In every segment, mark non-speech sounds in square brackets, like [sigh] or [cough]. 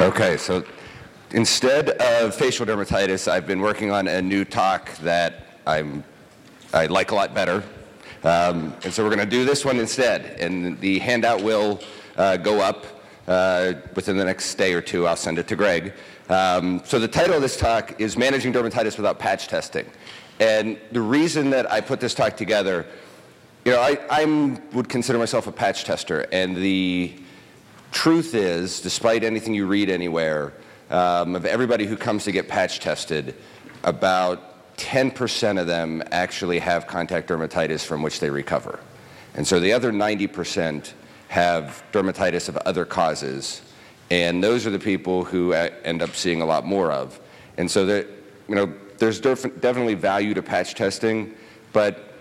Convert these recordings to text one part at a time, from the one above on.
Okay, so instead of facial dermatitis, I've been working on a new talk that I'm, I like a lot better. Um, and so we're going to do this one instead. And the handout will uh, go up uh, within the next day or two. I'll send it to Greg. Um, so the title of this talk is Managing Dermatitis Without Patch Testing. And the reason that I put this talk together, you know, I I'm, would consider myself a patch tester. And the truth is, despite anything you read anywhere, um, of everybody who comes to get patch tested, about 10% of them actually have contact dermatitis from which they recover. And so the other 90% have dermatitis of other causes. And those are the people who end up seeing a lot more of. And so you know, there's def- definitely value to patch testing, but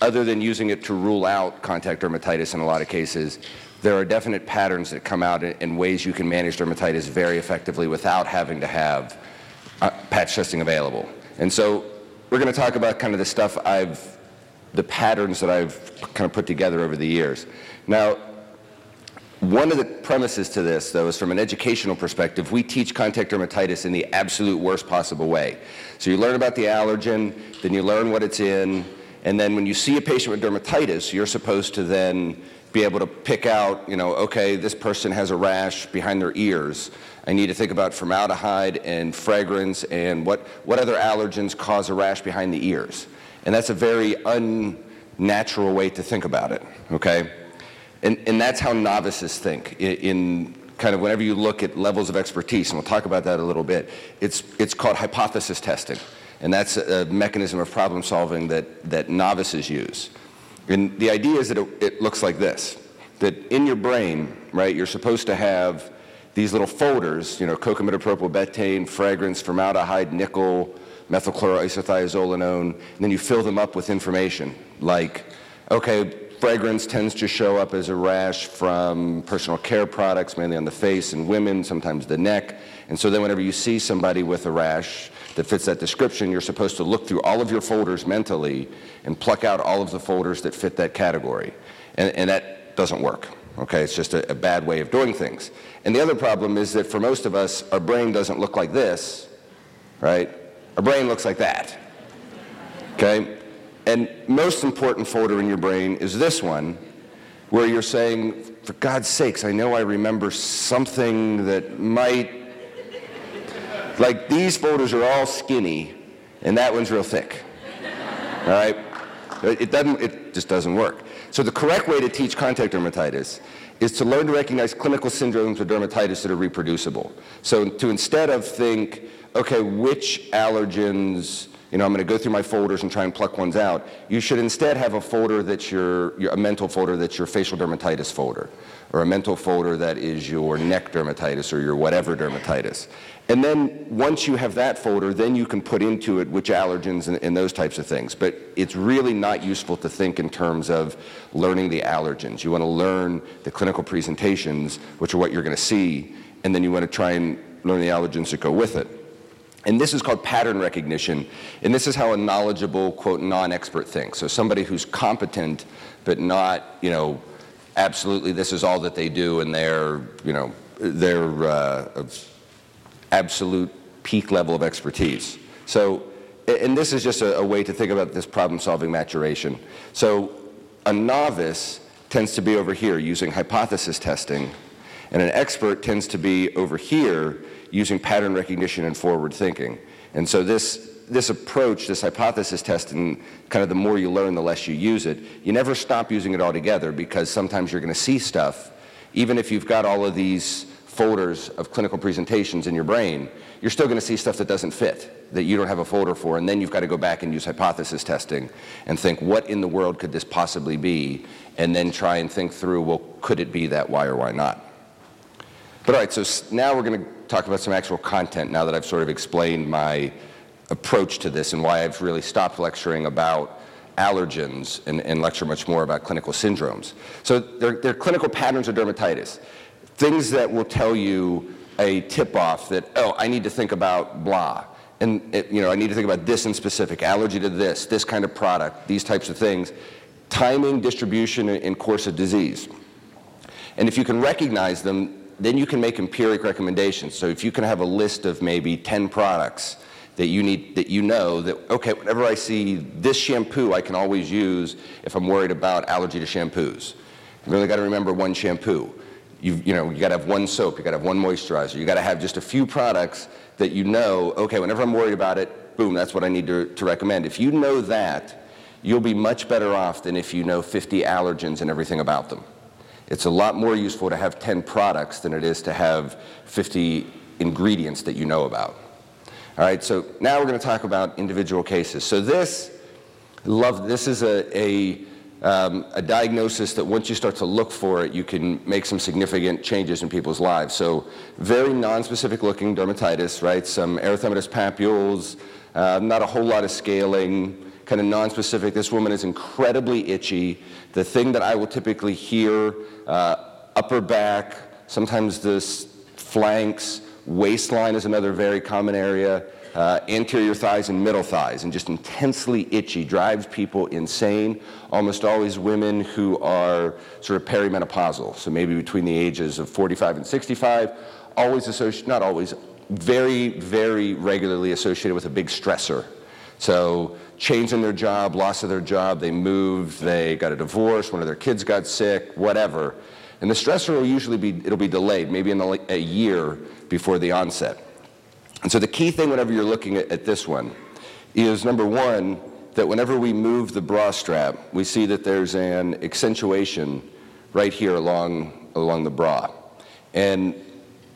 other than using it to rule out contact dermatitis in a lot of cases, there are definite patterns that come out in ways you can manage dermatitis very effectively without having to have uh, patch testing available. And so we're going to talk about kind of the stuff I've, the patterns that I've kind of put together over the years. Now, one of the premises to this, though, is from an educational perspective, we teach contact dermatitis in the absolute worst possible way. So you learn about the allergen, then you learn what it's in, and then when you see a patient with dermatitis, you're supposed to then be able to pick out, you know, okay, this person has a rash behind their ears. I need to think about formaldehyde and fragrance and what, what other allergens cause a rash behind the ears. And that's a very unnatural way to think about it, okay? And, and that's how novices think in, in kind of whenever you look at levels of expertise, and we'll talk about that a little bit, it's, it's called hypothesis testing. And that's a, a mechanism of problem solving that, that novices use. And the idea is that it, it looks like this, that in your brain, right, you're supposed to have these little folders, you know, cocamidopropylbetaine, fragrance, formaldehyde, nickel, methylchloroisothiazolinone, and then you fill them up with information like, okay, fragrance tends to show up as a rash from personal care products, mainly on the face and women, sometimes the neck. And so then whenever you see somebody with a rash that fits that description, you're supposed to look through all of your folders mentally and pluck out all of the folders that fit that category. And, and that doesn't work. Okay, it's just a, a bad way of doing things. And the other problem is that for most of us, our brain doesn't look like this, right? Our brain looks like that. Okay? And most important folder in your brain is this one, where you're saying, for God's sakes, I know I remember something that might, like these folders are all skinny, and that one's real thick. All right? It, doesn't, it just doesn't work. So the correct way to teach contact dermatitis is to learn to recognize clinical syndromes of dermatitis that are reproducible. So to instead of think, okay, which allergens, you know, I'm going to go through my folders and try and pluck ones out, you should instead have a folder that's your, your a mental folder that's your facial dermatitis folder, or a mental folder that is your neck dermatitis or your whatever dermatitis. And then once you have that folder, then you can put into it which allergens and, and, those types of things. But it's really not useful to think in terms of learning the allergens. You want to learn the clinical presentations, which are what you're going to see, and then you want to try and learn the allergens that go with it. And this is called pattern recognition. And this is how a knowledgeable, quote, non-expert thinks. So somebody who's competent, but not, you know, absolutely this is all that they do and they're, you know, they're uh, absolute peak level of expertise. So, and this is just a, a way to think about this problem-solving maturation. So a novice tends to be over here using hypothesis testing, and an expert tends to be over here using pattern recognition and forward thinking. And so this, this approach, this hypothesis testing, kind of the more you learn, the less you use it. You never stop using it altogether because sometimes you're going to see stuff, even if you've got all of these folders of clinical presentations in your brain, you're still going to see stuff that doesn't fit, that you don't have a folder for, and then you've got to go back and use hypothesis testing and think, what in the world could this possibly be? And then try and think through, well, could it be that? Why or why not? But all right, so now we're going to talk about some actual content now that I've sort of explained my approach to this and why I've really stopped lecturing about allergens and, and lecture much more about clinical syndromes. So they're, they're clinical patterns of dermatitis things that will tell you a tip off that, oh, I need to think about blah. And, it, you know, I need to think about this in specific, allergy to this, this kind of product, these types of things. Timing, distribution, and course of disease. And if you can recognize them, then you can make empiric recommendations. So if you can have a list of maybe 10 products that you need that you know that okay whenever i see this shampoo i can always use if i'm worried about allergy to shampoos. You really got to remember one shampoo. You've, you know you got to have one soap you got to have one moisturizer you got to have just a few products that you know okay whenever i'm worried about it boom that's what i need to, to recommend. If you know that you'll be much better off than if you know 50 allergens and everything about them it's a lot more useful to have 10 products than it is to have 50 ingredients that you know about all right, so now we're going to talk about individual cases. So this, love, this is a, a, um, a diagnosis that once you start to look for it, you can make some significant changes in people's lives. So very nonspecific looking dermatitis, right? Some erythematous papules, uh, not a whole lot of scaling, kind of nonspecific. This woman is incredibly itchy. The thing that I will typically hear, uh, upper back, sometimes the flanks, Waistline is another very common area. Uh, anterior thighs and middle thighs, and just intensely itchy, drives people insane. Almost always women who are sort of perimenopausal, so maybe between the ages of 45 and 65, always associated, not always, very, very regularly associated with a big stressor. So change in their job, loss of their job, they moved, they got a divorce, one of their kids got sick, whatever. And the stressor will usually be, it'll be delayed, maybe in a, a year before the onset. And so the key thing whenever you're looking at, at this one is number one, that whenever we move the bra strap, we see that there's an accentuation right here along, along the bra. And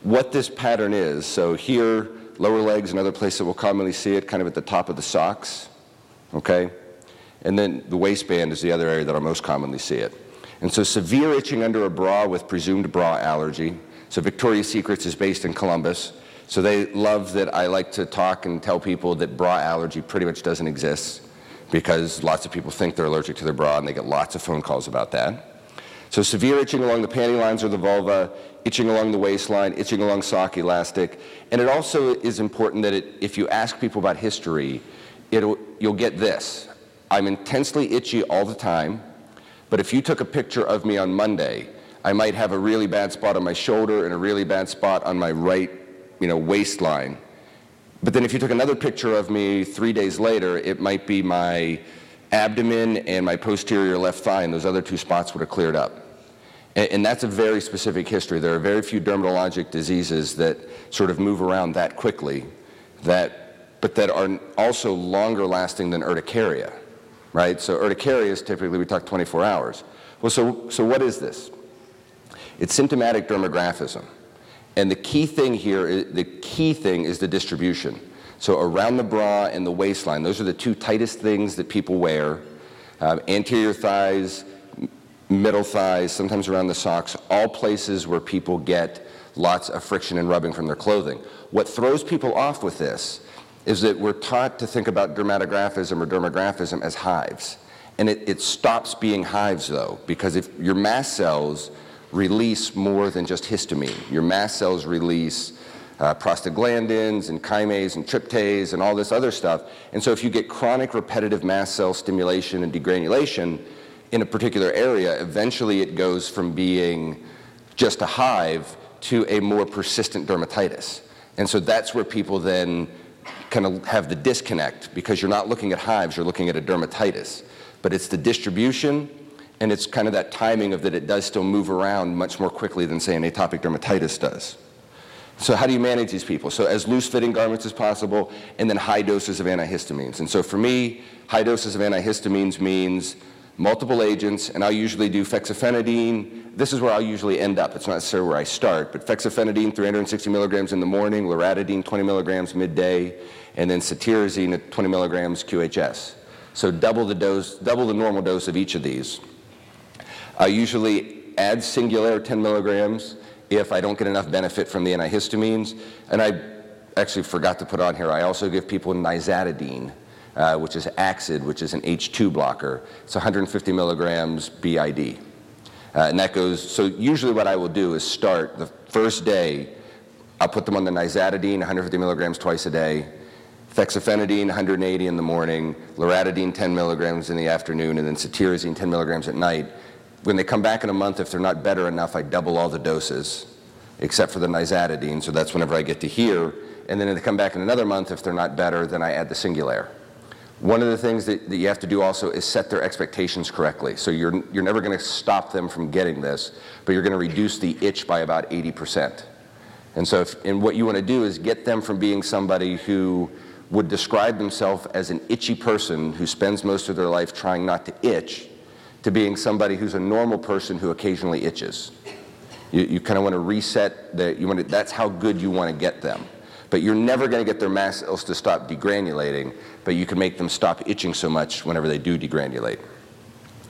what this pattern is, so here, lower legs, another place that we'll commonly see it, kind of at the top of the socks, okay? And then the waistband is the other area that I'll most commonly see it. And so severe itching under a bra with presumed bra allergy, so Victoria's Secrets is based in Columbus. So they love that I like to talk and tell people that bra allergy pretty much doesn't exist because lots of people think they're allergic to their bra and they get lots of phone calls about that. So severe itching along the panty lines or the vulva, itching along the waistline, itching along sock elastic. And it also is important that it, if you ask people about history, you'll get this. I'm intensely itchy all the time, but if you took a picture of me on Monday, I might have a really bad spot on my shoulder and a really bad spot on my right, you know, waistline. But then if you took another picture of me three days later, it might be my abdomen and my posterior left thigh, and those other two spots would have cleared up. And, and that's a very specific history. There are very few dermatologic diseases that sort of move around that quickly, that, but that are also longer lasting than urticaria, right? So urticaria is typically, we talk 24 hours. Well, so, so what is this? It's symptomatic dermographism. And the key thing here, the key thing is the distribution. So around the bra and the waistline, those are the two tightest things that people wear. Uh, anterior thighs, middle thighs, sometimes around the socks, all places where people get lots of friction and rubbing from their clothing. What throws people off with this is that we're taught to think about dermatographism or dermographism as hives. And it, it stops being hives though, because if your mast cells release more than just histamine. Your mast cells release uh, prostaglandins and chymase and tryptase and all this other stuff. And so if you get chronic repetitive mast cell stimulation and degranulation in a particular area, eventually it goes from being just a hive to a more persistent dermatitis. And so that's where people then kind of have the disconnect because you're not looking at hives, you're looking at a dermatitis. But it's the distribution and it's kind of that timing of that it does still move around much more quickly than, say, an atopic dermatitis does. So how do you manage these people? So as loose-fitting garments as possible, and then high doses of antihistamines. And so for me, high doses of antihistamines means multiple agents, and I'll usually do fexofenadine. This is where I'll usually end up. It's not necessarily where I start, but fexofenadine, 360 milligrams in the morning, loratadine, 20 milligrams midday, and then cetirizine at 20 milligrams QHS. So double the dose, double the normal dose of each of these. I usually add Singulair 10 milligrams if I don't get enough benefit from the antihistamines. And I actually forgot to put on here, I also give people nizatidine, uh, which is Axid, which is an H2 blocker. It's 150 milligrams BID. Uh, and that goes, so usually what I will do is start the first day, I'll put them on the nizatidine, 150 milligrams twice a day, fexofenadine, 180 in the morning, loratadine, 10 milligrams in the afternoon, and then cetirizine, 10 milligrams at night when they come back in a month, if they're not better enough, I double all the doses. except for the nizatidine, so that's whenever I get to here. And then if they come back in another month, if they're not better, then I add the Singulair. One of the things that, that you have to do also is set their expectations correctly. So you're, you're never going to stop them from getting this, but you're going to reduce the itch by about 80%. And so, if, and what you want to do is get them from being somebody who would describe themselves as an itchy person who spends most of their life trying not to itch to being somebody who's a normal person who occasionally itches. You, you kind of want to reset that. You want that's how good you want to get them. But you're never going to get their mast cells to stop degranulating, but you can make them stop itching so much whenever they do degranulate.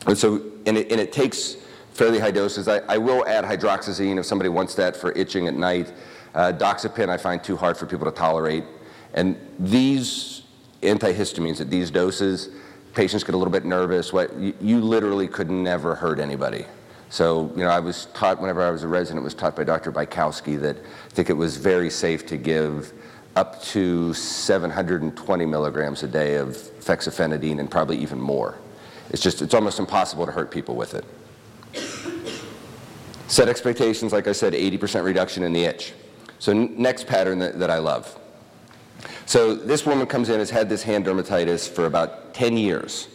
And so, and it, and it takes fairly high doses. I, I, will add hydroxyzine if somebody wants that for itching at night. Uh, doxepin I find too hard for people to tolerate. And these antihistamines at these doses, patients get a little bit nervous. What you, you literally could never hurt anybody. So, you know, I was taught whenever I was a resident, was taught by Dr. Bykowski that I think it was very safe to give up to 720 milligrams a day of fexofenadine and probably even more. It's just, it's almost impossible to hurt people with it. Set expectations, like I said, 80% reduction in the itch. So next pattern that, that I love. So this woman comes in, has had this hand dermatitis for about 10 years.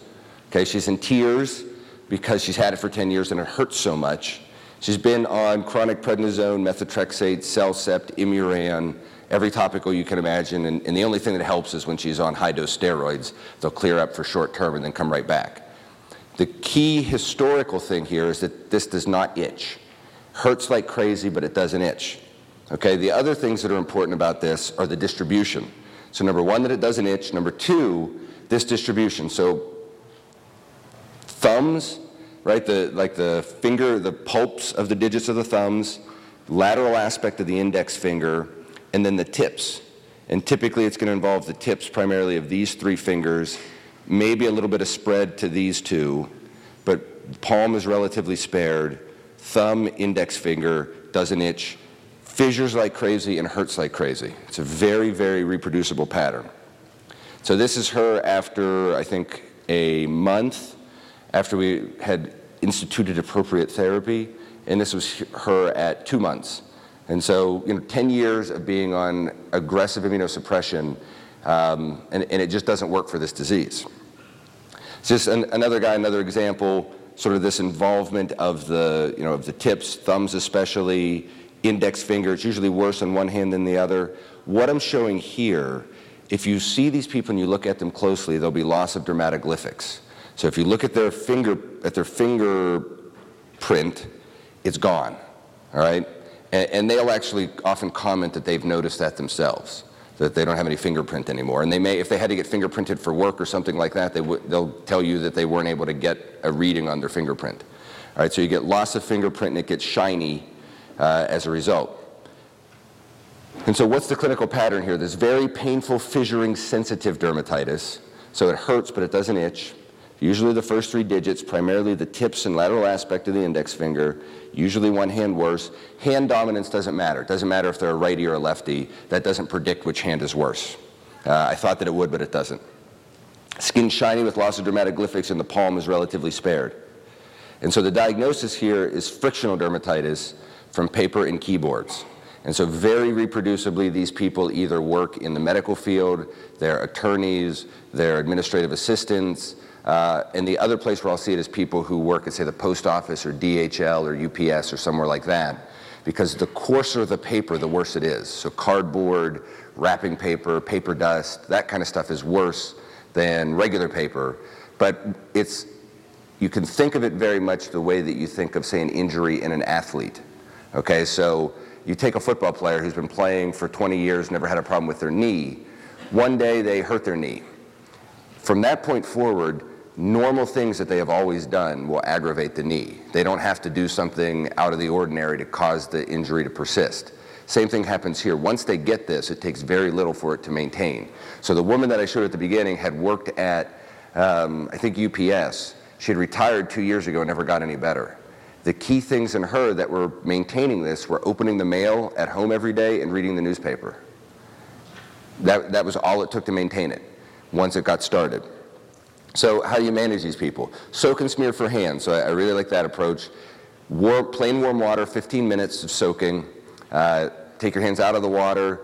Okay, she's in tears because she's had it for 10 years and it hurts so much. She's been on chronic prednisone, methotrexate, CellCept, Imuran, every topical you can imagine, and, and the only thing that helps is when she's on high-dose steroids. They'll clear up for short term and then come right back. The key historical thing here is that this does not itch. Hurts like crazy, but it doesn't itch. Okay, the other things that are important about this are the distribution. So number one, that it doesn't itch. Number two, this distribution. So thumbs, right, the, like the finger, the pulps of the digits of the thumbs, lateral aspect of the index finger, and then the tips. And typically it's going to involve the tips primarily of these three fingers, maybe a little bit of spread to these two, but palm is relatively spared. Thumb, index finger doesn't itch fissures like crazy and hurts like crazy. It's a very, very reproducible pattern. So this is her after, I think, a month after we had instituted appropriate therapy, and this was her at two months. And so, you know, 10 years of being on aggressive immunosuppression, um, and, and, it just doesn't work for this disease. It's just an, another guy, another example, sort of this involvement of the, you know, of the tips, thumbs especially, index finger. It's usually worse on one hand than the other. What I'm showing here, if you see these people and you look at them closely, there'll be loss of dermatoglyphics. So if you look at their finger at their fingerprint, it's gone. All right, and, and they'll actually often comment that they've noticed that themselves that they don't have any fingerprint anymore. And they may, if they had to get fingerprinted for work or something like that, they w- they'll tell you that they weren't able to get a reading on their fingerprint. All right, so you get loss of fingerprint and it gets shiny uh, as a result. And so, what's the clinical pattern here? This very painful, fissuring, sensitive dermatitis. So, it hurts, but it doesn't itch. Usually, the first three digits, primarily the tips and lateral aspect of the index finger, usually one hand worse. Hand dominance doesn't matter. It doesn't matter if they're a righty or a lefty. That doesn't predict which hand is worse. Uh, I thought that it would, but it doesn't. Skin shiny with loss of dermatoglyphics in the palm is relatively spared. And so the diagnosis here is frictional dermatitis, from paper and keyboards. And so, very reproducibly, these people either work in the medical field, they're attorneys, they're administrative assistants. Uh, and the other place where I'll see it is people who work at, say, the post office or DHL or UPS or somewhere like that. Because the coarser the paper, the worse it is. So, cardboard, wrapping paper, paper dust, that kind of stuff is worse than regular paper. But it's, you can think of it very much the way that you think of, say, an injury in an athlete. Okay, so you take a football player who's been playing for 20 years, never had a problem with their knee. One day they hurt their knee. From that point forward, normal things that they have always done will aggravate the knee. They don't have to do something out of the ordinary to cause the injury to persist. Same thing happens here. Once they get this, it takes very little for it to maintain. So the woman that I showed at the beginning had worked at, um, I think, UPS. She had retired two years ago and never got any better. The key things in her that were maintaining this were opening the mail at home every day and reading the newspaper. That, that was all it took to maintain it once it got started. So how do you manage these people? Soak and smear for hands. So I, I really like that approach. Warm, plain warm water, 15 minutes of soaking. Uh, take your hands out of the water,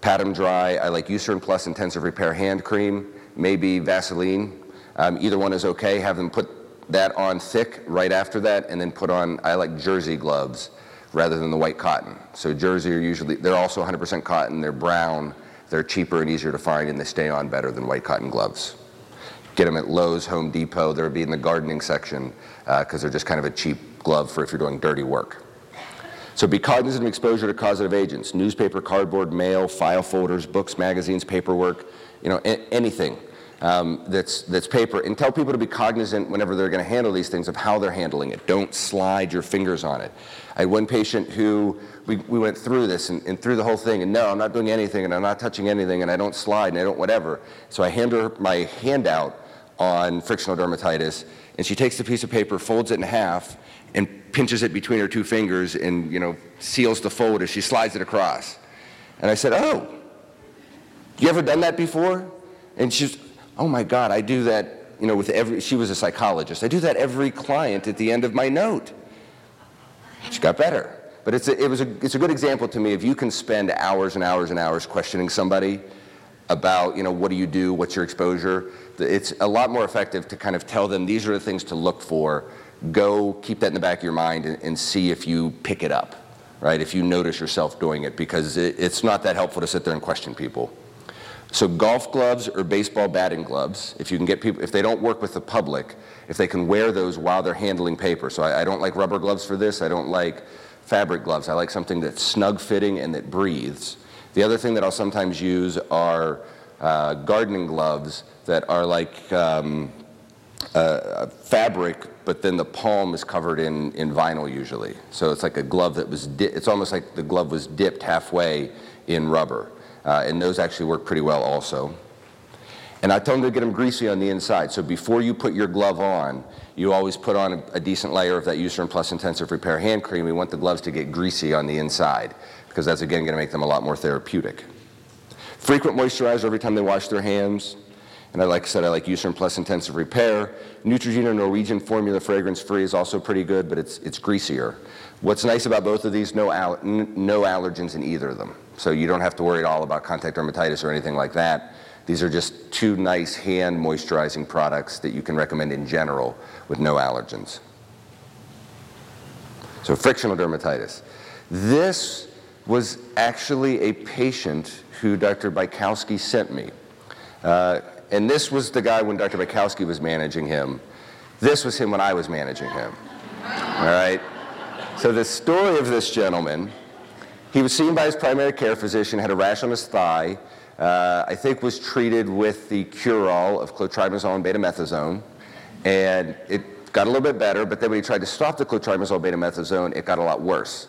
pat them dry. I like Eucerin Plus Intensive Repair Hand Cream, maybe Vaseline. Um, either one is okay. Have them put that on thick right after that, and then put on, I like jersey gloves rather than the white cotton. So jersey are usually, they're also 100% cotton, they're brown, they're cheaper and easier to find, and they stay on better than white cotton gloves. Get them at Lowe's, Home Depot, they'll be in the gardening section because uh, they're just kind of a cheap glove for if you're doing dirty work. So be cognizant of exposure to causative agents, newspaper, cardboard, mail, file folders, books, magazines, paperwork, you know, anything um, that's, that's paper. And tell people to be cognizant whenever they're going to handle these things of how they're handling it. Don't slide your fingers on it. I had one patient who, we, we went through this and, and through the whole thing, and no, I'm not doing anything, and I'm not touching anything, and I don't slide, and I don't whatever. So I hand her my handout on frictional dermatitis, and she takes the piece of paper, folds it in half, and pinches it between her two fingers and, you know, seals the fold as she slides it across. And I said, oh, you ever done that before? And she's, oh my God, I do that, you know, with every, she was a psychologist. I do that every client at the end of my note. She got better. But it's a, it was a, it's a good example to me if you can spend hours and hours and hours questioning somebody about, you know, what do you do, what's your exposure, it's a lot more effective to kind of tell them these are the things to look for go keep that in the back of your mind and, and see if you pick it up, right? If you notice yourself doing it, because it, it's not that helpful to sit there and question people. So golf gloves or baseball batting gloves, if you can get people, if they don't work with the public, if they can wear those while they're handling paper. So I, I don't like rubber gloves for this. I don't like fabric gloves. I like something that's snug fitting and that breathes. The other thing that I'll sometimes use are uh, gardening gloves that are like um, fabric but then the palm is covered in, in vinyl usually. So it's like a glove that was, it's almost like the glove was dipped halfway in rubber. Uh, and those actually work pretty well also. And I tell them to get them greasy on the inside. So before you put your glove on, you always put on a, a decent layer of that Eucerin Plus Intensive Repair hand cream. We want the gloves to get greasy on the inside because that's again going to make them a lot more therapeutic. Frequent moisturizer every time they wash their hands. And I, like I said, I like Eucerin Plus Intensive Repair. Neutrogena Norwegian formula fragrance free is also pretty good, but it's, it's greasier. What's nice about both of these, no, al- no allergens in either of them. So you don't have to worry at all about contact dermatitis or anything like that. These are just two nice hand moisturizing products that you can recommend in general with no allergens. So frictional dermatitis. This was actually a patient who Dr. Bykowski sent me. Uh, and this was the guy when Dr. Bykowski was managing him. This was him when I was managing him. All right? So the story of this gentleman, he was seen by his primary care physician, had a rash on his thigh, uh, I think was treated with the cure-all of clotrimazole and betamethasone, and it got a little bit better, but then when he tried to stop the clotrimazole betamethasone, it got a lot worse.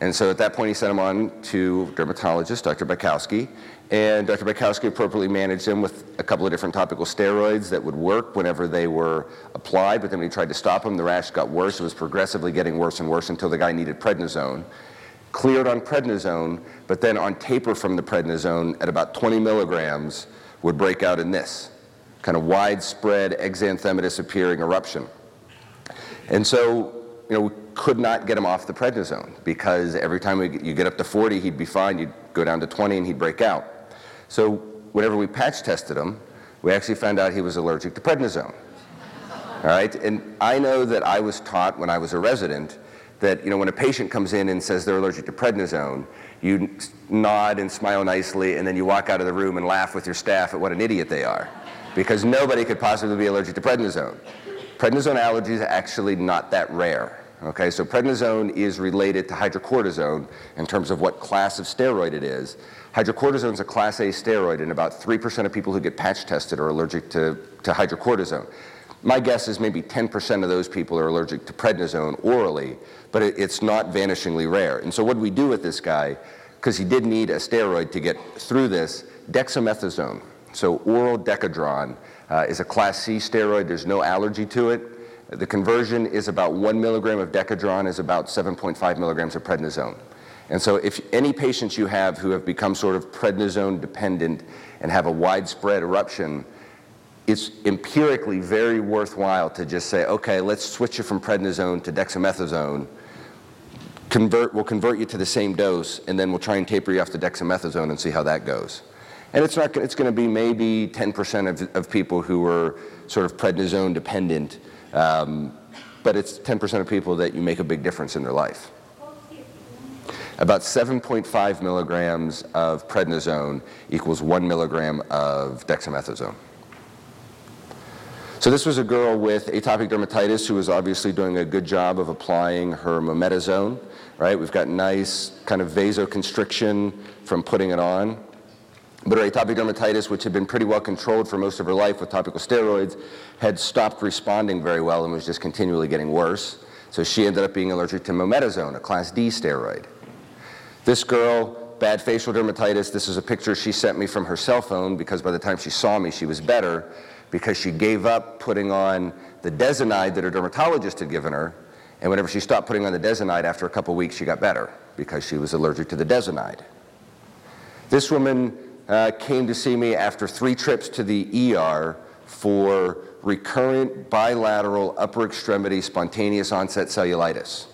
And so at that point, he sent him on to dermatologist, Dr. Bykowski, and Dr. Bykowski appropriately managed him with a couple of different topical steroids that would work whenever they were applied, but then when he tried to stop him, the rash got worse. It was progressively getting worse and worse until the guy needed prednisone. Cleared on prednisone, but then on taper from the prednisone at about 20 milligrams would break out in this kind of widespread exanthematous appearing eruption. And so, you know, could not get him off the prednisone because every time we, you get up to 40, he'd be fine. You'd go down to 20 and he'd break out. So whenever we patch tested him, we actually found out he was allergic to prednisone. [laughs] All right, and I know that I was taught when I was a resident that you know when a patient comes in and says they're allergic to prednisone, you nod and smile nicely, and then you walk out of the room and laugh with your staff at what an idiot they are, because nobody could possibly be allergic to prednisone. Prednisone allergies is actually not that rare. Okay, so prednisone is related to hydrocortisone in terms of what class of steroid it is. Hydrocortisone is a class A steroid, and about 3% of people who get patch tested are allergic to, to hydrocortisone. My guess is maybe 10% of those people are allergic to prednisone orally, but it, it's not vanishingly rare. And so, what do we do with this guy? Because he did need a steroid to get through this, dexamethasone. So, oral Decadron uh, is a class C steroid, there's no allergy to it. The conversion is about one milligram of Decadron is about 7.5 milligrams of prednisone. And so if any patients you have who have become sort of prednisone dependent and have a widespread eruption, it's empirically very worthwhile to just say, okay, let's switch you from prednisone to dexamethasone. convert, we'll convert you to the same dose, and then we'll try and taper you off to dexamethasone and see how that goes. And it's not, it's going to be maybe 10% of, of people who are sort of prednisone dependent, um, but it's 10% of people that you make a big difference in their life. About 7.5 milligrams of prednisone equals one milligram of dexamethasone. So this was a girl with atopic dermatitis who was obviously doing a good job of applying her mometasone, right? We've got nice kind of vasoconstriction from putting it on. But her atopic dermatitis, which had been pretty well controlled for most of her life with topical steroids, had stopped responding very well and was just continually getting worse. So she ended up being allergic to mometasone, a class D steroid. This girl, bad facial dermatitis. This is a picture she sent me from her cell phone because by the time she saw me, she was better because she gave up putting on the desonide that her dermatologist had given her. And whenever she stopped putting on the desonide, after a couple weeks, she got better because she was allergic to the desonide. This woman uh, came to see me after three trips to the ER for recurrent bilateral upper extremity spontaneous onset cellulitis.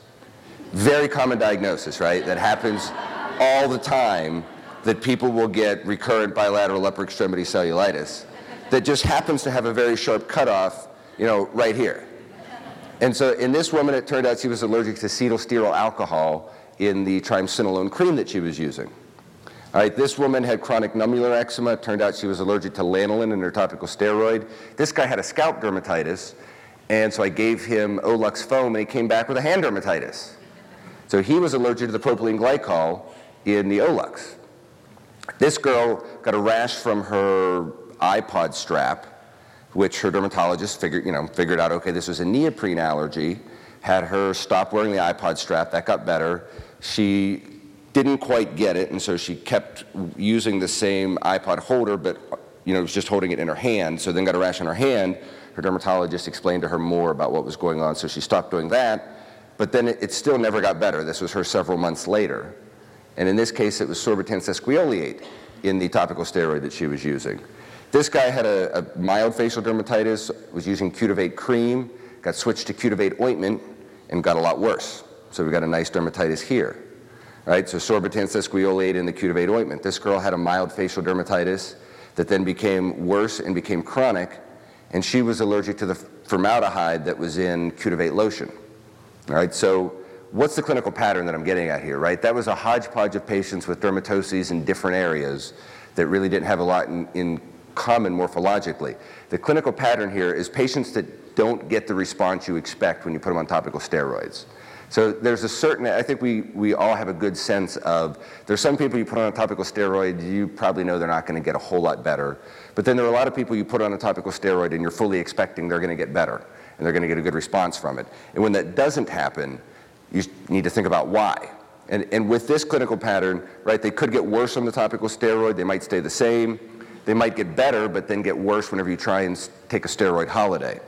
Very common diagnosis, right? That happens all the time that people will get recurrent bilateral upper extremity cellulitis that just happens to have a very sharp cutoff, you know, right here. And so in this woman, it turned out she was allergic to cetyl alcohol in the triamcinolone cream that she was using. All right, this woman had chronic nummular eczema. It turned out she was allergic to lanolin and her topical steroid. This guy had a scalp dermatitis, and so I gave him Olux foam, and he came back with a hand dermatitis. So he was allergic to the propylene glycol in the Olux. This girl got a rash from her iPod strap, which her dermatologist figured, you know, figured out, okay, this was a neoprene allergy, had her stop wearing the iPod strap, that got better. She didn't quite get it, and so she kept using the same iPod holder, but you know, was just holding it in her hand, so then got a rash on her hand. Her dermatologist explained to her more about what was going on, so she stopped doing that. But then it, it still never got better. This was her several months later. And in this case, it was sorbitan sesquioleate in the topical steroid that she was using. This guy had a, a mild facial dermatitis, was using Cutivate cream, got switched to Cutivate ointment, and got a lot worse. So we got a nice dermatitis here. Right, so sorbitan sesquioleate in the Cutivate ointment. This girl had a mild facial dermatitis that then became worse and became chronic, and she was allergic to the formaldehyde that was in Cutivate lotion. All right, so what's the clinical pattern that I'm getting at here, right? That was a hodgepodge of patients with dermatoses in different areas that really didn't have a lot in, in common morphologically. The clinical pattern here is patients that don't get the response you expect when you put them on topical steroids. So there's a certain, I think we, we all have a good sense of, there's some people you put on a topical steroid, you probably know they're not going to get a whole lot better. But then there are a lot of people you put on a topical steroid and you're fully expecting they're going to get better and they're going to get a good response from it. And when that doesn't happen, you need to think about why. And, and with this clinical pattern, right, they could get worse on the topical steroid, they might stay the same, they might get better, but then get worse whenever you try and take a steroid holiday.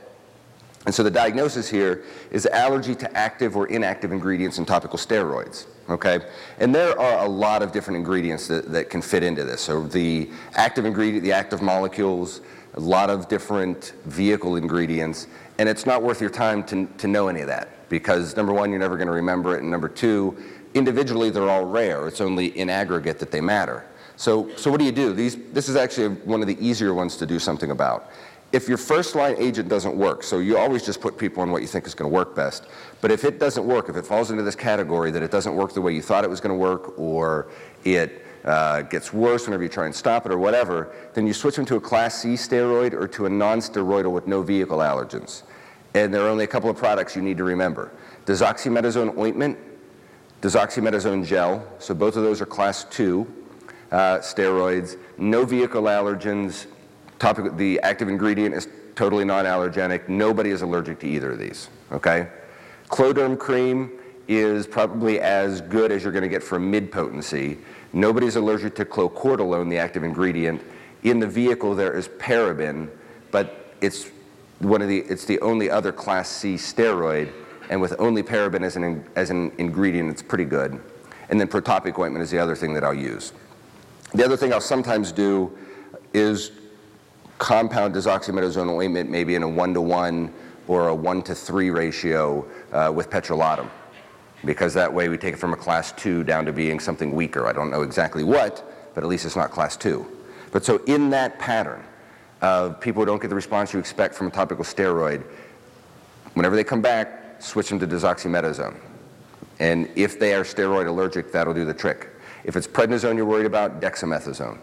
And so the diagnosis here is allergy to active or inactive ingredients in topical steroids. Okay? And there are a lot of different ingredients that, that can fit into this. So the active ingredient, the active molecules, a lot of different vehicle ingredients, and it's not worth your time to, to know any of that because number one, you're never going to remember it, and number two, individually they're all rare. It's only in aggregate that they matter. So, so what do you do? These, this is actually one of the easier ones to do something about. If your first line agent doesn't work, so you always just put people on what you think is going to work best, but if it doesn't work, if it falls into this category that it doesn't work the way you thought it was going to work, or it uh, gets worse whenever you try and stop it or whatever, then you switch them to a class C steroid or to a non-steroidal with no vehicle allergens. And there are only a couple of products you need to remember. Desoximetasone ointment, desoximetasone gel, so both of those are class 2 uh, steroids, no vehicle allergens. Topic, the active ingredient is totally non-allergenic. Nobody is allergic to either of these, okay? Cloderm cream is probably as good as you're going to get for mid-potency. Nobody's allergic to clocortolone, the active ingredient. In the vehicle, there is paraben, but it's one of the, it's the only other class C steroid, and with only paraben as an, as an ingredient, it's pretty good. And then protopic ointment is the other thing that I'll use. The other thing I'll sometimes do is compound desoximetasone ointment maybe in a one to one or a one to three ratio uh, with petrolatum. because that way we take it from a class two down to being something weaker. I don't know exactly what, but at least it's not class two. But so in that pattern of people who don't get the response you expect from a topical steroid, whenever they come back, switch them to desoximetasone. And if they are steroid allergic, that'll do the trick. If it's prednisone you're worried about, dexamethasone.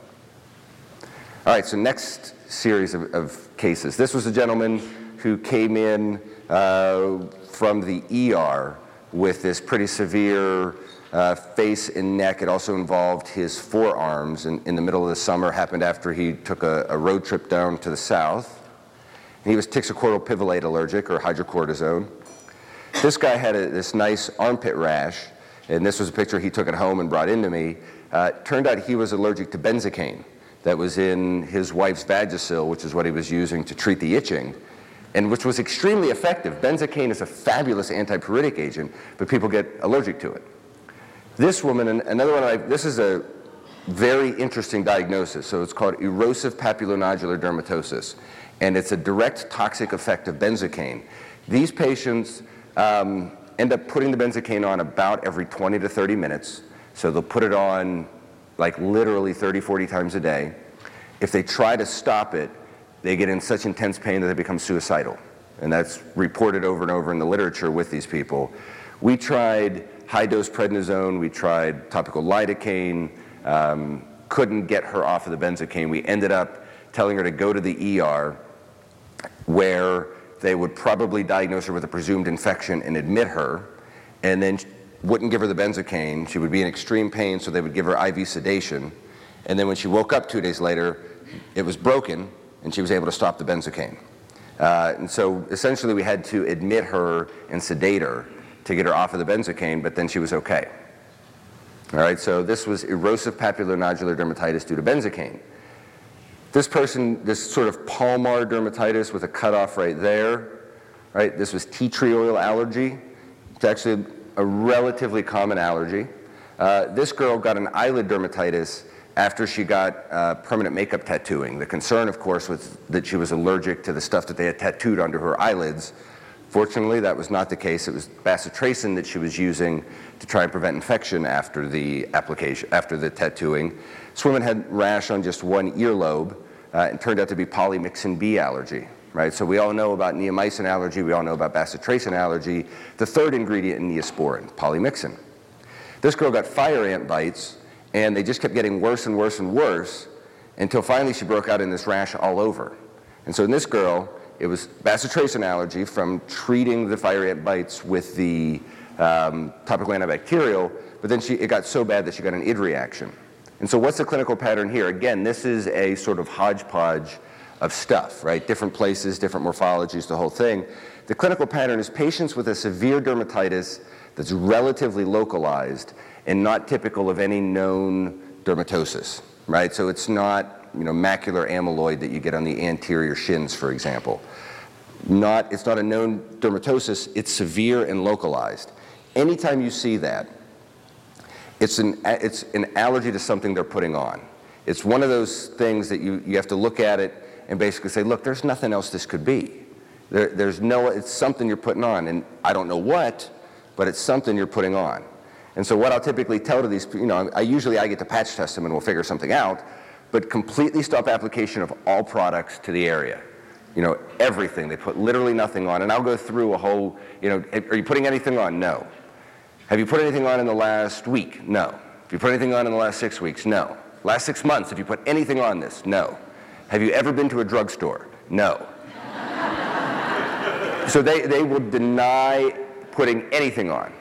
All right, so next series of, of cases. This was a gentleman who came in uh, from the ER with this pretty severe uh, face and neck. It also involved his forearms in, in the middle of the summer, happened after he took a, a road trip down to the south. And he was tixocortol pivalate allergic or hydrocortisone. This guy had a, this nice armpit rash, and this was a picture he took at home and brought into me. Uh, turned out he was allergic to benzocaine that was in his wife's Vagisil, which is what he was using to treat the itching, and which was extremely effective. Benzocaine is a fabulous antipruritic agent, but people get allergic to it. This woman, and another one, I, this is a very interesting diagnosis. So it's called erosive papulonodular dermatosis, and it's a direct toxic effect of benzocaine. These patients um, end up putting the benzocaine on about every 20 to 30 minutes. So they'll put it on like literally 30, 40 times a day. If they try to stop it, they get in such intense pain that they become suicidal. And that's reported over and over in the literature with these people. We tried high dose prednisone, we tried topical lidocaine, um, couldn't get her off of the benzocaine. We ended up telling her to go to the ER where they would probably diagnose her with a presumed infection and admit her, and then wouldn't give her the benzocaine. She would be in extreme pain, so they would give her IV sedation. And then when she woke up two days later, it was broken, and she was able to stop the benzocaine. Uh, and so essentially, we had to admit her and sedate her to get her off of the benzocaine, but then she was okay. All right, so this was erosive papular nodular dermatitis due to benzocaine. This person, this sort of palmar dermatitis with a cutoff right there, right? This was tea tree oil allergy. It's actually a relatively common allergy. Uh, this girl got an eyelid dermatitis after she got uh, permanent makeup tattooing. The concern, of course, was that she was allergic to the stuff that they had tattooed under her eyelids. Fortunately, that was not the case. It was bacitracin that she was using to try and prevent infection after the application, after the tattooing. This woman had rash on just one earlobe. Uh, and turned out to be polymyxin B allergy right? So we all know about neomycin allergy, we all know about bacitracin allergy. The third ingredient in neosporin, polymyxin. This girl got fire ant bites, and they just kept getting worse and worse and worse until finally she broke out in this rash all over. And so in this girl, it was bacitracin allergy from treating the fire ant bites with the um, topical antibacterial, but then she, it got so bad that she got an id reaction. And so what's the clinical pattern here? Again, this is a sort of hodgepodge of stuff, right? Different places, different morphologies, the whole thing. The clinical pattern is patients with a severe dermatitis that's relatively localized and not typical of any known dermatosis, right? So it's not, you know, macular amyloid that you get on the anterior shins, for example. Not, it's not a known dermatosis, it's severe and localized. Anytime you see that, it's an, it's an allergy to something they're putting on. It's one of those things that you, you have to look at it and basically say, look, there's nothing else this could be. There, there's no, it's something you're putting on, and I don't know what, but it's something you're putting on. And so what I'll typically tell to these, you know, I usually I get to patch test them and we'll figure something out, but completely stop application of all products to the area. You know, everything. They put literally nothing on, and I'll go through a whole, you know, are you putting anything on? No. Have you put anything on in the last week? No. Have you put anything on in the last six weeks? No. Last six months, have you put anything on this? No. Have you ever been to a drugstore? No. so they, they will deny putting anything on.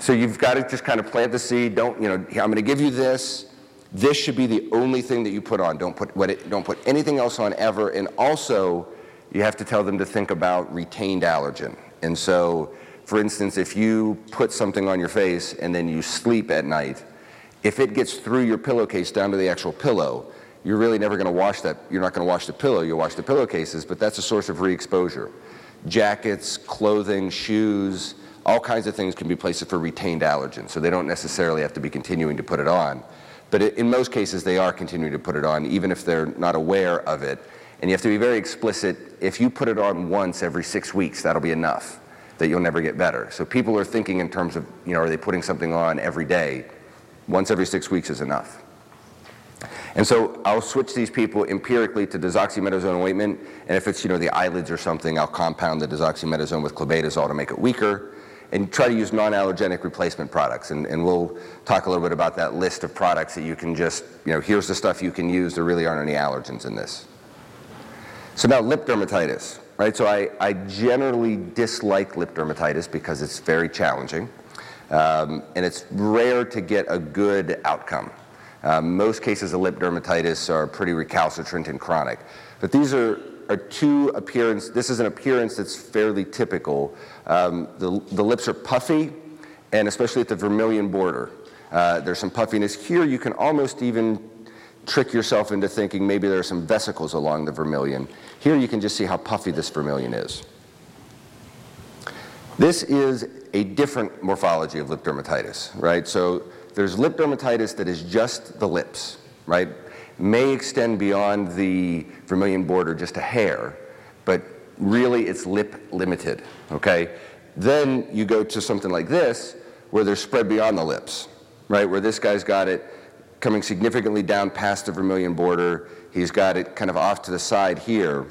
So you've got to just kind of plant the seed. Don't, you know, I'm going to give you this. This should be the only thing that you put on. Don't put, what it, don't put anything else on ever. And also, you have to tell them to think about retained allergen. And so, for instance, if you put something on your face and then you sleep at night, if it gets through your pillowcase down to the actual pillow, you're really never going to wash that. You're not going to wash the pillow. You'll wash the pillowcases, but that's a source of re-exposure. Jackets, clothing, shoes, all kinds of things can be places for retained allergens, so they don't necessarily have to be continuing to put it on. But in most cases, they are continuing to put it on, even if they're not aware of it. And you have to be very explicit. If you put it on once every six weeks, that'll be enough. that you'll never get better. So people are thinking in terms of, you know, are they putting something on every day? Once every six weeks is enough. And so I'll switch these people empirically to desoximetasone ointment, and if it's, you know, the eyelids or something, I'll compound the desoximetasone with clobetasol to make it weaker, and try to use non-allergenic replacement products. And, and we'll talk a little bit about that list of products that you can just, you know, here's the stuff you can use. There really aren't any allergens in this. So now lip dermatitis, right? So I, I generally dislike lip dermatitis because it's very challenging. Um, and it's rare to get a good outcome. Um, most cases of lip dermatitis are pretty recalcitrant and chronic. But these are, are two appearance, this is an appearance that's fairly typical. Um, the, the lips are puffy, and especially at the vermilion border. Uh, there's some puffiness here. You can almost even trick yourself into thinking maybe there are some vesicles along the vermilion. Here you can just see how puffy this vermilion is. This is a different morphology of lip dermatitis, right? So there's lip dermatitis that is just the lips, right? May extend beyond the vermilion border just a hair, but really it's lip limited, okay? Then you go to something like this, where they're spread beyond the lips, right? Where this guy's got it coming significantly down past the vermilion border. He's got it kind of off to the side here.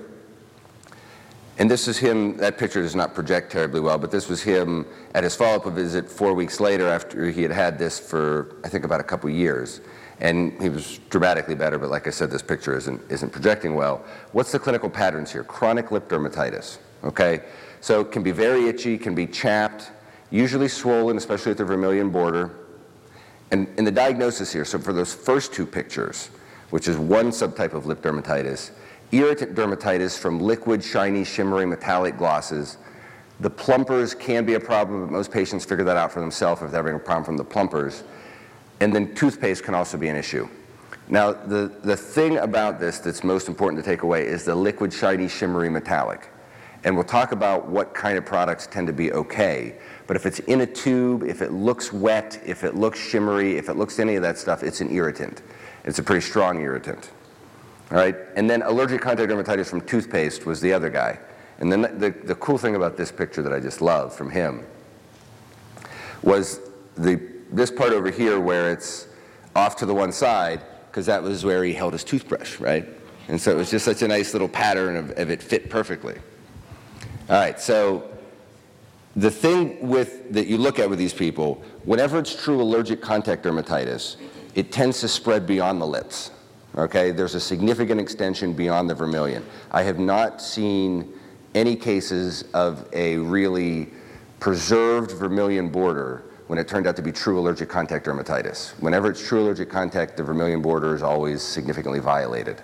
And this is him, that picture does not project terribly well, but this was him at his follow-up visit four weeks later after he had had this for, I think, about a couple years. And he was dramatically better, but like I said, this picture isn't, isn't projecting well. What's the clinical patterns here? Chronic lip dermatitis, okay? So it can be very itchy, can be chapped, usually swollen, especially at the vermilion border. And in the diagnosis here, so for those first two pictures, which is one subtype of lip dermatitis, irritant dermatitis from liquid, shiny, shimmery, metallic glosses. The plumpers can be a problem, but most patients figure that out for themselves if they're having a problem from the plumpers. And then toothpaste can also be an issue. Now, the, the thing about this that's most important to take away is the liquid, shiny, shimmery, metallic. And we'll talk about what kind of products tend to be okay. But if it's in a tube, if it looks wet, if it looks shimmery, if it looks any of that stuff, it's an irritant. It's a pretty strong irritant. Right? And then allergic contact dermatitis from toothpaste was the other guy. And then the, the cool thing about this picture that I just love from him was the, this part over here where it's off to the one side, because that was where he held his toothbrush, right? And so it was just such a nice little pattern of, of it fit perfectly. All right, so the thing with that you look at with these people, whenever it's true allergic contact dermatitis, it tends to spread beyond the lips. Okay, there's a significant extension beyond the vermilion. I have not seen any cases of a really preserved vermilion border when it turned out to be true allergic contact dermatitis. Whenever it's true allergic contact, the vermilion border is always significantly violated.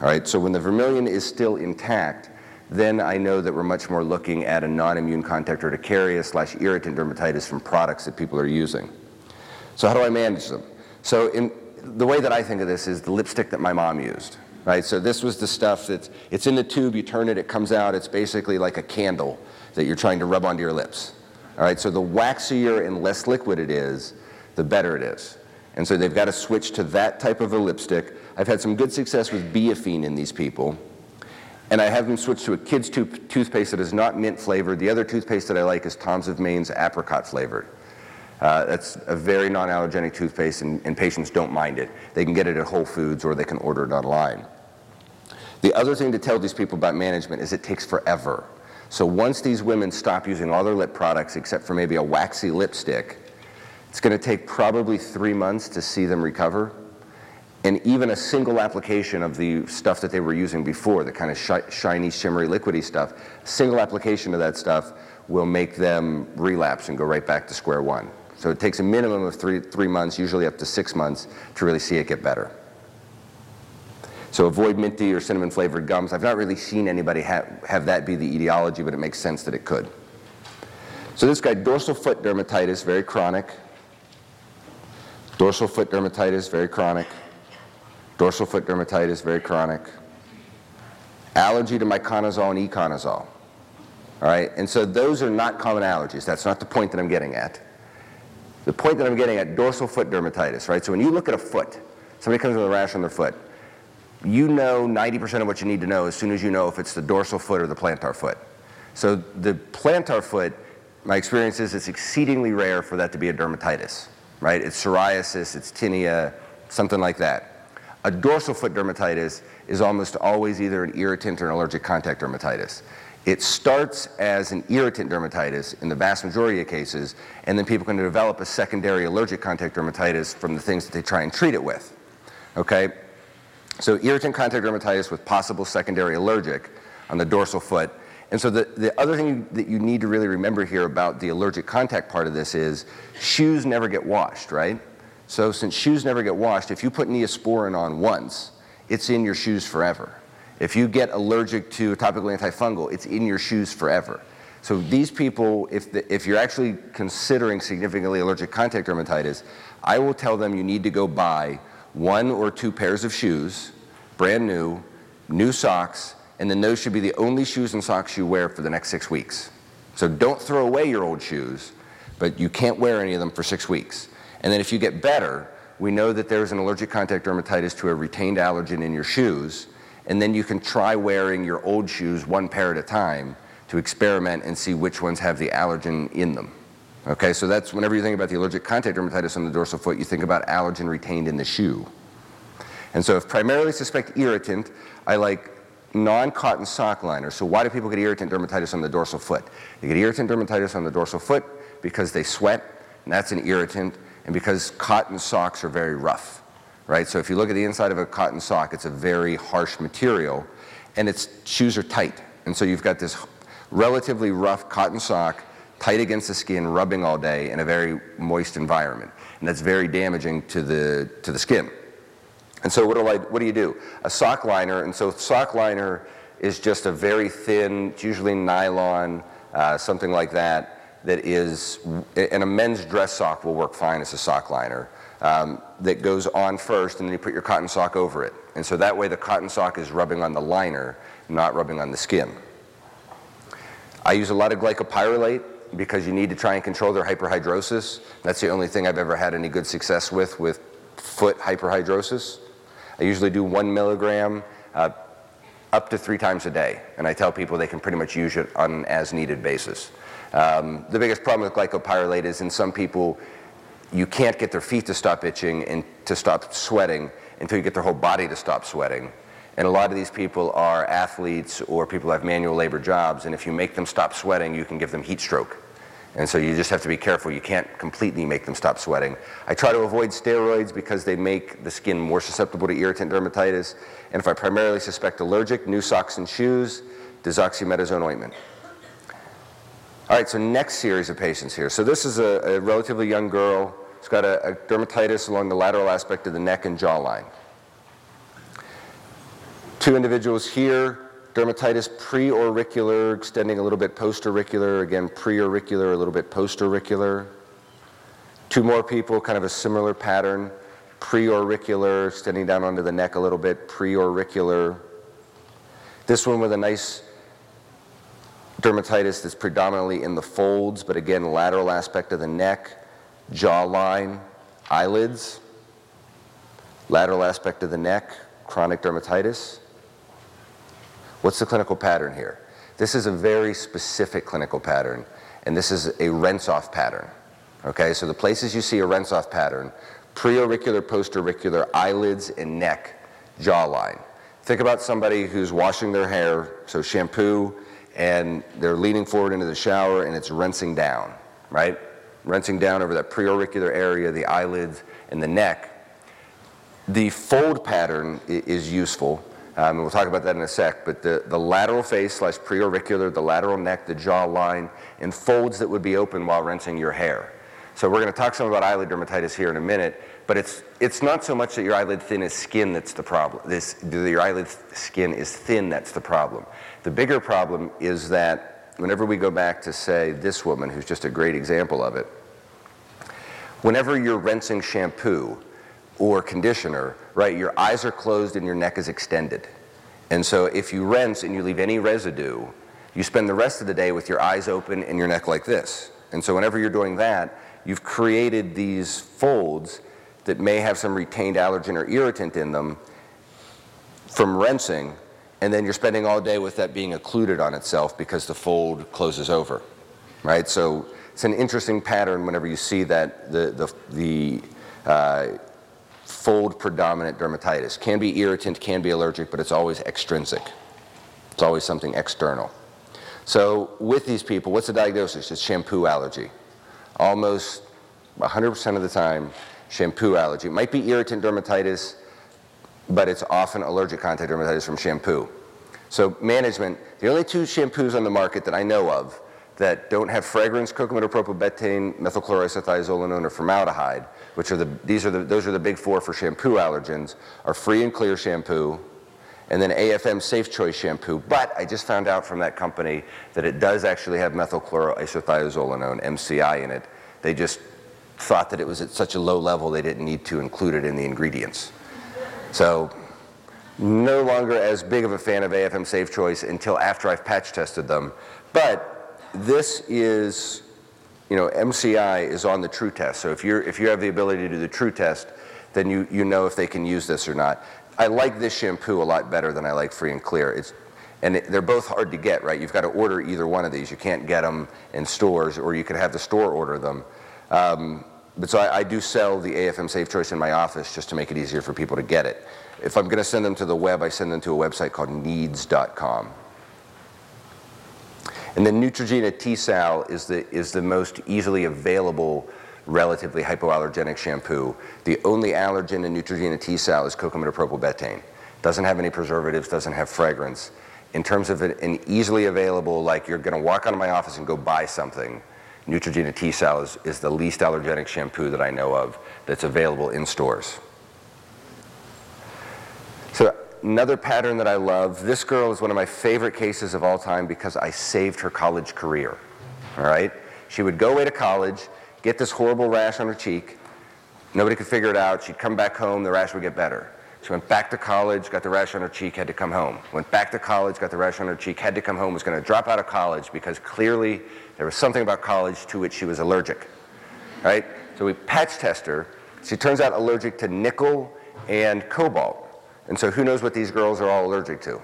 All right, so when the vermilion is still intact, then I know that we're much more looking at a non-immune contact urticaria slash irritant dermatitis from products that people are using. So how do I manage them? So in, the way that I think of this is the lipstick that my mom used, right? So this was the stuff that's, it's in the tube, you turn it, it comes out, it's basically like a candle that you're trying to rub onto your lips. All right, so the waxier and less liquid it is, the better it is. And so they've got to switch to that type of a lipstick. I've had some good success with Biafine in these people. And I have them switch to a kid's toothpaste that is not mint flavored. The other toothpaste that I like is Tom's of Maine's apricot flavored. Uh, that's a very non-allergenic toothpaste, and, and patients don't mind it. They can get it at Whole Foods or they can order it online. The other thing to tell these people about management is it takes forever. So once these women stop using all their lip products except for maybe a waxy lipstick, it's going to take probably three months to see them recover. And even a single application of the stuff that they were using before, the kind of shi shiny, shimmery, liquidy stuff, a single application of that stuff will make them relapse and go right back to square one. So it takes a minimum of three, three months, usually up to six months, to really see it get better. So avoid minty or cinnamon flavored gums. I've not really seen anybody ha have that be the etiology, but it makes sense that it could. So this guy, dorsal foot dermatitis, very chronic. Dorsal foot dermatitis, very chronic. Dorsal foot dermatitis, very chronic. Allergy to miconazole and econazole. All right, and so those are not common allergies. That's not the point that I'm getting at. The point that I'm getting at, dorsal foot dermatitis, right? So when you look at a foot, somebody comes with a rash on their foot, you know 90% of what you need to know as soon as you know if it's the dorsal foot or the plantar foot. So the plantar foot my experience is it's exceedingly rare for that to be a dermatitis, right? It's psoriasis, it's tinea, something like that. A dorsal foot dermatitis is almost always either an irritant or an allergic contact dermatitis. It starts as an irritant dermatitis in the vast majority of cases, and then people can develop a secondary allergic contact dermatitis from the things that they try and treat it with. Okay? So, irritant contact dermatitis with possible secondary allergic on the dorsal foot. And so, the, the other thing that you need to really remember here about the allergic contact part of this is shoes never get washed, right? So, since shoes never get washed, if you put neosporin on once, it's in your shoes forever. If you get allergic to topical antifungal, it's in your shoes forever. So these people, if, the, if you're actually considering significantly allergic contact dermatitis, I will tell them you need to go buy one or two pairs of shoes, brand new, new socks, and then those should be the only shoes and socks you wear for the next six weeks. So don't throw away your old shoes, but you can't wear any of them for six weeks. And then if you get better, we know that there's an allergic contact dermatitis to a retained allergen in your shoes, and then you can try wearing your old shoes one pair at a time to experiment and see which ones have the allergen in them. Okay, so that's whenever you think about the allergic contact dermatitis on the dorsal foot, you think about allergen retained in the shoe. And so if primarily suspect irritant, I like non-cotton sock liner. So why do people get irritant dermatitis on the dorsal foot? They get irritant dermatitis on the dorsal foot because they sweat, and that's an irritant, and because cotton socks are very rough right? So if you look at the inside of a cotton sock, it's a very harsh material, and its shoes are tight. And so you've got this relatively rough cotton sock tight against the skin, rubbing all day in a very moist environment. And that's very damaging to the, to the skin. And so what do, I, what do you do? A sock liner, and so sock liner is just a very thin, it's usually nylon, uh, something like that, that is, and a men's dress sock will work fine as a sock liner um, that goes on first, and then you put your cotton sock over it. And so that way the cotton sock is rubbing on the liner, not rubbing on the skin. I use a lot of glycopyrrolate because you need to try and control their hyperhidrosis. That's the only thing I've ever had any good success with, with foot hyperhidrosis. I usually do one milligram uh, up to three times a day, and I tell people they can pretty much use it on an as needed basis. Um, the biggest problem with glycopyrrolate is in some people, you can't get their feet to stop itching and to stop sweating until you get their whole body to stop sweating. And a lot of these people are athletes or people who have manual labor jobs, and if you make them stop sweating, you can give them heat stroke. And so you just have to be careful. You can't completely make them stop sweating. I try to avoid steroids because they make the skin more susceptible to irritant dermatitis. And if I primarily suspect allergic, new socks and shoes, desoximetasone ointment. All right, so next series of patients here. So this is a, a relatively young girl it's got a, a dermatitis along the lateral aspect of the neck and jawline. Two individuals here, dermatitis pre-auricular, extending a little bit post-auricular, again pre-auricular, a little bit post-auricular. Two more people, kind of a similar pattern, pre-auricular, extending down onto the neck a little bit, pre-auricular. This one with a nice dermatitis that's predominantly in the folds, but again, lateral aspect of the neck jawline, eyelids, lateral aspect of the neck, chronic dermatitis. What's the clinical pattern here? This is a very specific clinical pattern, and this is a rinse-off pattern. Okay, so the places you see a rinse-off pattern, preauricular, postauricular, eyelids, and neck, jawline. Think about somebody who's washing their hair, so shampoo, and they're leaning forward into the shower and it's rinsing down, right? Rinsing down over that preauricular area, the eyelids, and the neck. The fold pattern is useful. Um, we'll talk about that in a sec, but the, the lateral face slash preauricular, the lateral neck, the jaw line, and folds that would be open while rinsing your hair. So we're going to talk some about eyelid dermatitis here in a minute, but it's, it's not so much that your eyelid thin is skin that's the problem. This, your eyelid skin is thin that's the problem. The bigger problem is that whenever we go back to, say, this woman, who's just a great example of it, whenever you're rinsing shampoo or conditioner, right, your eyes are closed and your neck is extended. And so if you rinse and you leave any residue, you spend the rest of the day with your eyes open and your neck like this. And so whenever you're doing that, you've created these folds that may have some retained allergen or irritant in them from rinsing and then you're spending all day with that being occluded on itself because the fold closes over. right? So it's an interesting pattern whenever you see that the, the, the uh, fold predominant dermatitis. Can be irritant, can be allergic, but it's always extrinsic. It's always something external. So with these people, what's the diagnosis? It's shampoo allergy. Almost 100% of the time, shampoo allergy. It might be irritant dermatitis, but it's often allergic contact dermatitis from shampoo. So management, the only two shampoos on the market that I know of that don't have fragrance, cocamidopropylbetaine, methylchloroisothiazolinone, or formaldehyde, which are the, these are the, those are the big four for shampoo allergens, are free and clear shampoo, and then AFM Safe Choice shampoo. But I just found out from that company that it does actually have methylchloroisothiazolinone, MCI, in it. They just thought that it was at such a low level they didn't need to include it in the ingredients. So no longer as big of a fan of AFM Safe Choice until after I've patch tested them. But this is, you know, MCI is on the true test. So if, you're, if you have the ability to do the true test, then you, you know if they can use this or not. I like this shampoo a lot better than I like Free and Clear. It's, and it, they're both hard to get, right? You've got to order either one of these. You can't get them in stores, or you could have the store order them. Um, but so I, I, do sell the AFM Safe Choice in my office just to make it easier for people to get it. If I'm going to send them to the web, I send them to a website called needs.com. And then Neutrogena T-Sal is the, is the most easily available relatively hypoallergenic shampoo. The only allergen in Neutrogena T-Sal is cocamidopropylbetaine. Doesn't have any preservatives, doesn't have fragrance. In terms of an easily available, like you're going to walk out of my office and go buy something, Neutrogena T-Sal is, is the least allergenic shampoo that I know of that's available in stores. So another pattern that I love, this girl is one of my favorite cases of all time because I saved her college career. All right? She would go away to college, get this horrible rash on her cheek. Nobody could figure it out. She'd come back home, the rash would get better. She went back to college, got the rash on her cheek, had to come home. Went back to college, got the rash on her cheek, had to come home, was going to drop out of college because clearly there was something about college to which she was allergic. All right? So we patch test her. She turns out allergic to nickel and cobalt. And so who knows what these girls are all allergic to?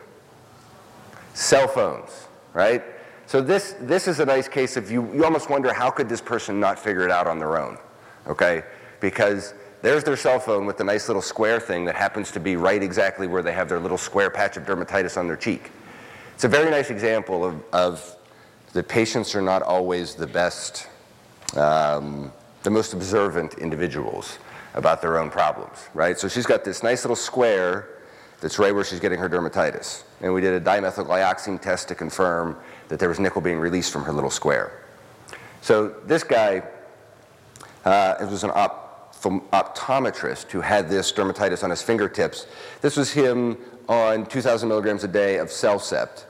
Cell phones, right? So this, this is a nice case of you, you almost wonder how could this person not figure it out on their own, okay? Because there's their cell phone with the nice little square thing that happens to be right exactly where they have their little square patch of dermatitis on their cheek. It's a very nice example of, of the patients are not always the best, um, the most observant individuals about their own problems, right? So she's got this nice little square that's right where she's getting her dermatitis. And we did a dimethylglyoxime test to confirm that there was nickel being released from her little square. So this guy uh, it was an op- optometrist who had this dermatitis on his fingertips. This was him on 2,000 milligrams a day of Cellcept.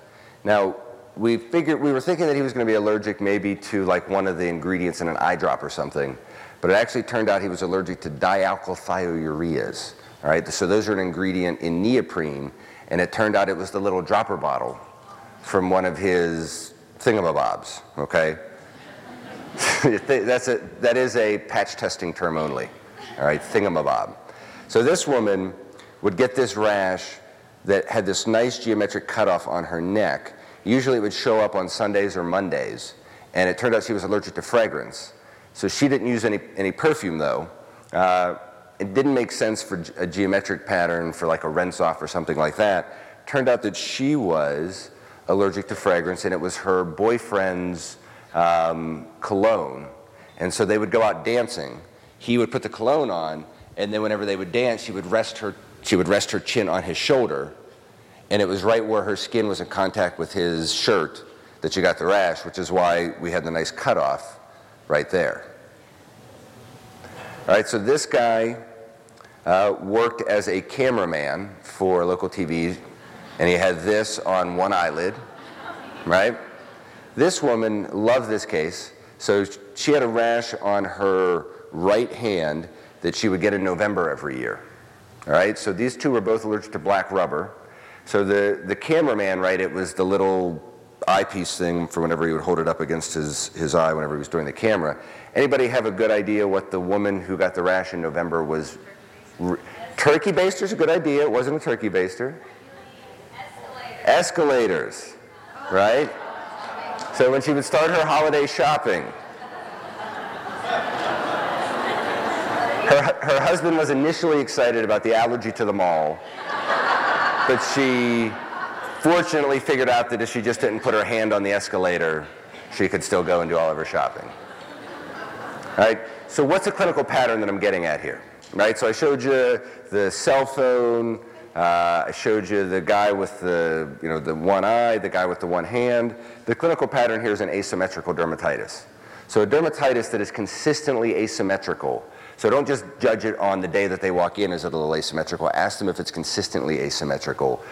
Now, we figured we were thinking that he was going to be allergic maybe to like one of the ingredients in an eye drop or something, but it actually turned out he was allergic to dialkylthioureas. All right, so those are an ingredient in neoprene, and it turned out it was the little dropper bottle from one of his thingamabobs, okay? [laughs] That's a, that is a patch testing term only, all right, thingamabob. So this woman would get this rash that had this nice geometric cutoff on her neck. Usually it would show up on Sundays or Mondays, and it turned out she was allergic to fragrance. So she didn't use any, any perfume though. Uh, it didn't make sense for a geometric pattern for like a rinse off or something like that. Turned out that she was allergic to fragrance, and it was her boyfriend's um, cologne. And so they would go out dancing. He would put the cologne on, and then whenever they would dance, she would rest her, she would rest her chin on his shoulder, and it was right where her skin was in contact with his shirt that she got the rash, which is why we had the nice cutoff right there. All right, so this guy uh, worked as a cameraman for local TV and he had this on one eyelid, right? This woman loved this case, so she had a rash on her right hand that she would get in November every year. All right, so these two were both allergic to black rubber. So the, the cameraman, right, it was the little eyepiece thing for whenever he would hold it up against his, his eye whenever he was doing the camera. Anybody have a good idea what the woman who got the rash in November was? Turkey baster's a good idea. It wasn't a turkey baster. Escalators, right? So when she would start her holiday shopping, her, her husband was initially excited about the allergy to the mall, but she fortunately figured out that if she just didn't put her hand on the escalator, she could still go and do all of her shopping. Right? So what's the clinical pattern that I'm getting at here? Right? So I showed you the cell phone, uh, I showed you the guy with the, you know, the one eye, the guy with the one hand. The clinical pattern here is an asymmetrical dermatitis. So a dermatitis that is consistently asymmetrical. So don't just judge it on the day that they walk in as a little asymmetrical. Ask them if it's consistently asymmetrical.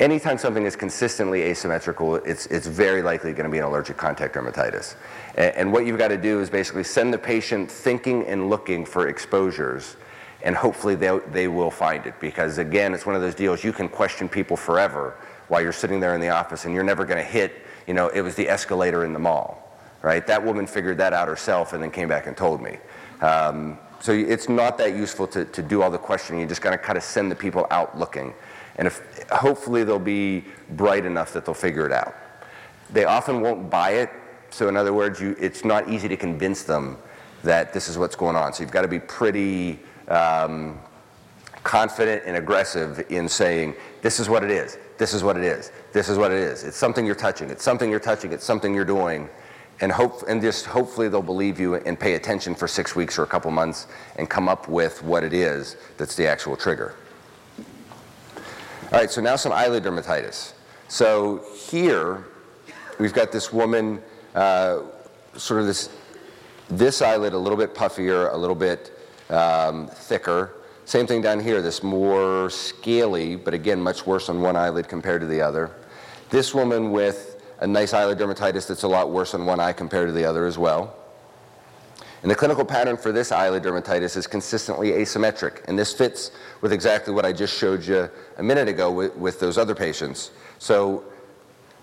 Anytime something is consistently asymmetrical, it's, it's very likely going to be an allergic contact dermatitis. And, and what you've got to do is basically send the patient thinking and looking for exposures and hopefully they, they will find it. Because again it's one of those deals you can question people forever while you're sitting there in the office and you're never going to hit you know it was the escalator in the mall right? That woman figured that out herself and then came back and told me. Um, so it's not that useful to, to do all the questioning. You just got to kind of send the people out looking and if hopefully they'll be bright enough that they'll figure it out. They often won't buy it. So in other words you, it's not easy to convince them that this is what's going on. So you've got to be pretty um, confident and aggressive in saying, this is what it is, this is what it is, this is what it is. It's something you're touching, it's something you're touching, it's something you're doing. And, hope, and just hopefully they'll believe you and pay attention for six weeks or a couple months and come up with what it is that's the actual trigger. All right, so now some eyelid dermatitis. So here we've got this woman, uh, sort of this, this eyelid a little bit puffier, a little bit um, thicker. Same thing down here, this more scaly, but again, much worse on one eyelid compared to the other. This woman with a nice eyelid dermatitis that's a lot worse on one eye compared to the other as well. And the clinical pattern for this eyelid dermatitis is consistently asymmetric, and this fits with exactly what I just showed you a minute ago with, with those other patients. So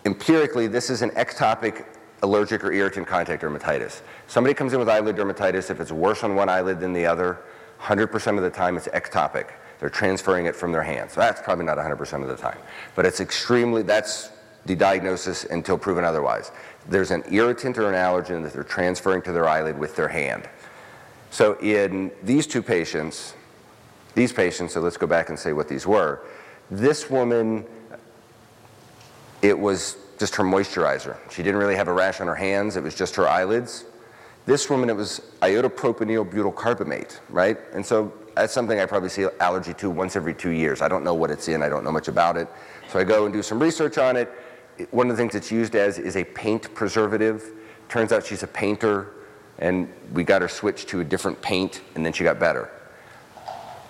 empirically, this is an ectopic allergic or irritant contact dermatitis. Somebody comes in with eyelid dermatitis, if it's worse on one eyelid than the other, 100% of the time it's ectopic. They're transferring it from their hands. So that's probably not 100% of the time. But it's extremely, that's the diagnosis until proven otherwise. There's an irritant or an allergen that they're transferring to their eyelid with their hand. So in these two patients, these patients, so let's go back and say what these were. This woman, it was just her moisturizer. She didn't really have a rash on her hands, it was just her eyelids. This woman, it was iodopropynyl butyl carbamate, right? And so that's something I probably see allergy to once every two years. I don't know what it's in, I don't know much about it. So I go and do some research on it. One of the things it's used as is a paint preservative. Turns out she's a painter, and we got her switched to a different paint, and then she got better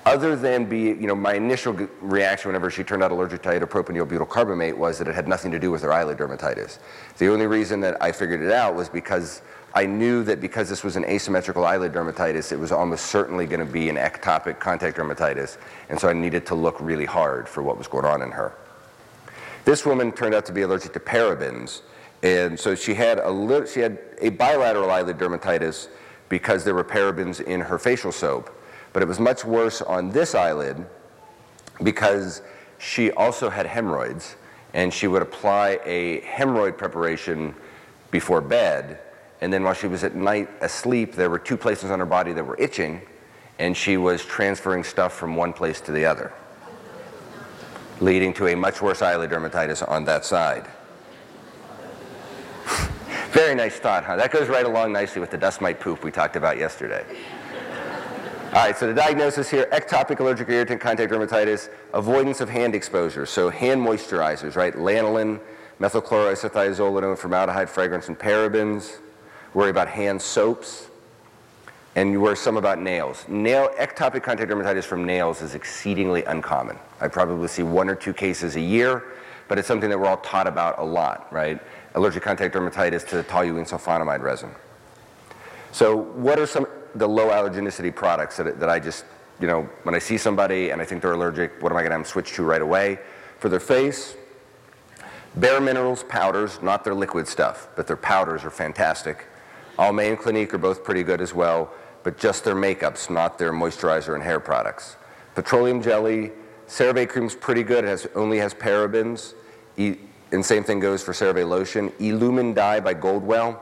other than be, you know, my initial reaction whenever she turned out allergic to iodopropynyl butyl carbamate was that it had nothing to do with her eyelid dermatitis. The only reason that I figured it out was because I knew that because this was an asymmetrical eyelid dermatitis, it was almost certainly going to be an ectopic contact dermatitis, and so I needed to look really hard for what was going on in her. This woman turned out to be allergic to parabens, and so she had a she had a bilateral eyelid dermatitis because there were parabens in her facial soap. But it was much worse on this eyelid because she also had hemorrhoids and she would apply a hemorrhoid preparation before bed. And then while she was at night asleep, there were two places on her body that were itching, and she was transferring stuff from one place to the other, leading to a much worse eyelid dermatitis on that side. [laughs] Very nice thought, huh? That goes right along nicely with the dust mite poop we talked about yesterday. [laughs] All right, so the diagnosis here, ectopic allergic irritant contact dermatitis, avoidance of hand exposure. So hand moisturizers, right? Lanolin, methylchloroisothiazolidine, formaldehyde, fragrance, and parabens. Worry about hand soaps. And worry some about nails. Nail, ectopic contact dermatitis from nails is exceedingly uncommon. I probably see one or two cases a year, but it's something that we're all taught about a lot, right? Allergic contact dermatitis to toluene sulfonamide resin. So what are some the low allergenicity products that, that I just, you know, when I see somebody and I think they're allergic, what am I going to switch to right away? For their face, Bare Minerals powders, not their liquid stuff, but their powders are fantastic. Almay and Clinique are both pretty good as well, but just their makeups, not their moisturizer and hair products. Petroleum jelly, CeraVe cream's pretty good. It has, only has parabens. E- and same thing goes for CeraVe lotion. Elumen Dye by Goldwell.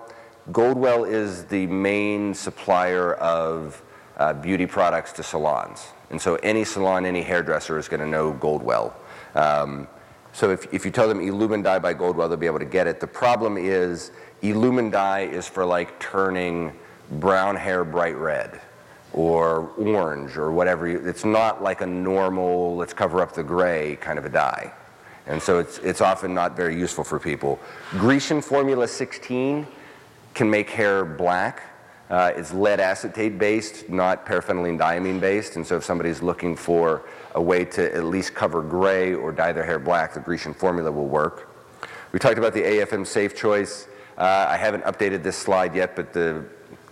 Goldwell is the main supplier of uh, beauty products to salons. And so any salon, any hairdresser is going to know Goldwell. Um, so if, if you tell them Elumen Dye by Goldwell, they'll be able to get it. The problem is Elumen Dye is for like turning brown hair bright red or orange or whatever. It's not like a normal, let's cover up the gray kind of a dye. And so it's, it's often not very useful for people. Grecian Formula 16 can make hair black. Uh, it's lead acetate based, not paraphenylene diamine based. And so if somebody's looking for a way to at least cover gray or dye their hair black, the Grecian formula will work. We talked about the AFM Safe Choice. Uh, I haven't updated this slide yet, but the,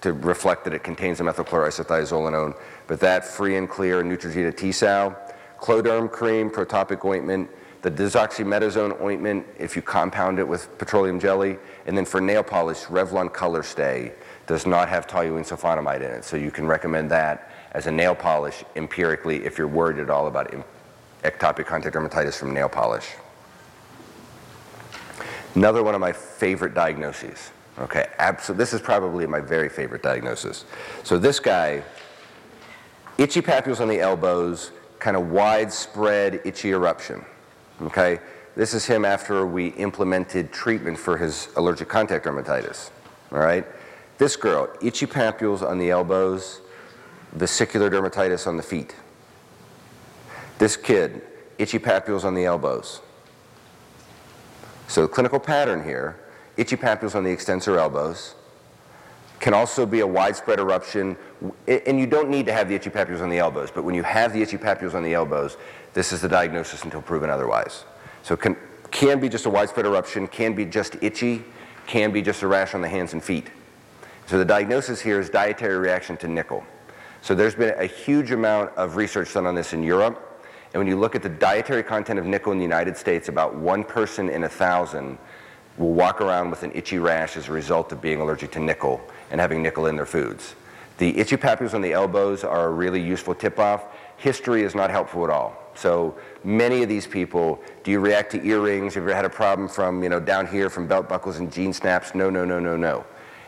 to reflect that it contains a methylchloroisothiazolinone. But that free and clear Neutrogena T-Sal, Cloderm cream, protopic ointment, the desoximetasone ointment if you compound it with petroleum jelly, and then for nail polish, Revlon Color Stay does not have toluene sulfonamide in it, so you can recommend that as a nail polish empirically if you're worried at all about ectopic contact dermatitis from nail polish. Another one of my favorite diagnoses. Okay, absolutely. This is probably my very favorite diagnosis. So this guy, itchy papules on the elbows, kind of widespread itchy eruption. Okay, this is him after we implemented treatment for his allergic contact dermatitis. All right, this girl, itchy papules on the elbows, vesicular dermatitis on the feet. This kid, itchy papules on the elbows. So the clinical pattern here, itchy papules on the extensor elbows, can also be a widespread eruption, and you don't need to have the itchy papules on the elbows, but when you have the itchy papules on the elbows, this is the diagnosis until proven otherwise. So can, can be just a widespread eruption, can be just itchy, can be just a rash on the hands and feet. So the diagnosis here is dietary reaction to nickel. So there's been a huge amount of research done on this in Europe. And when you look at the dietary content of nickel in the United States, about one person in a thousand will walk around with an itchy rash as a result of being allergic to nickel and having nickel in their foods. The itchy papules on the elbows are a really useful tip-off. History is not helpful at all. So many of these people, do you react to earrings? Have you ever had a problem from, you know, down here from belt buckles and jean snaps? No, no, no, no, no.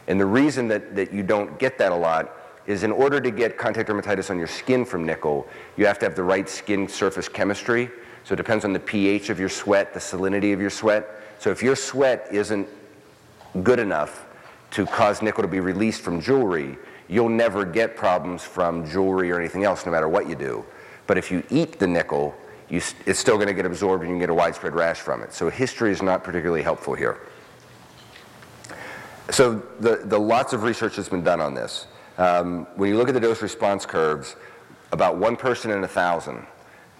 And the reason that, that you don't get that a lot is in order to get contact dermatitis on your skin from nickel, you have to have the right skin surface chemistry. So it depends on the pH of your sweat, the salinity of your sweat. So if your sweat isn't good enough to cause nickel to be released from jewelry, you'll never get problems from jewelry or anything else, no matter what you do. But if you eat the nickel, you, it's still going to get absorbed and you can get a widespread rash from it. So history is not particularly helpful here. So the, the lots of research that's been done on this. Um, when you look at the dose response curves, about one person in a thousand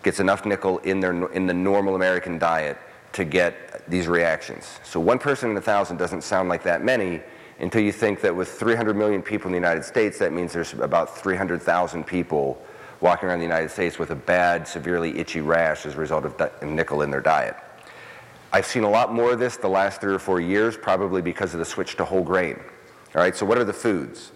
gets enough nickel in, their, in the normal American diet to get these reactions. So one person in a thousand doesn't sound like that many until you think that with 300 million people in the United States, that means there's about 300,000 people walking around the United States with a bad, severely itchy rash as a result of di- nickel in their diet. I've seen a lot more of this the last three or four years, probably because of the switch to whole grain. All right, so what are the foods?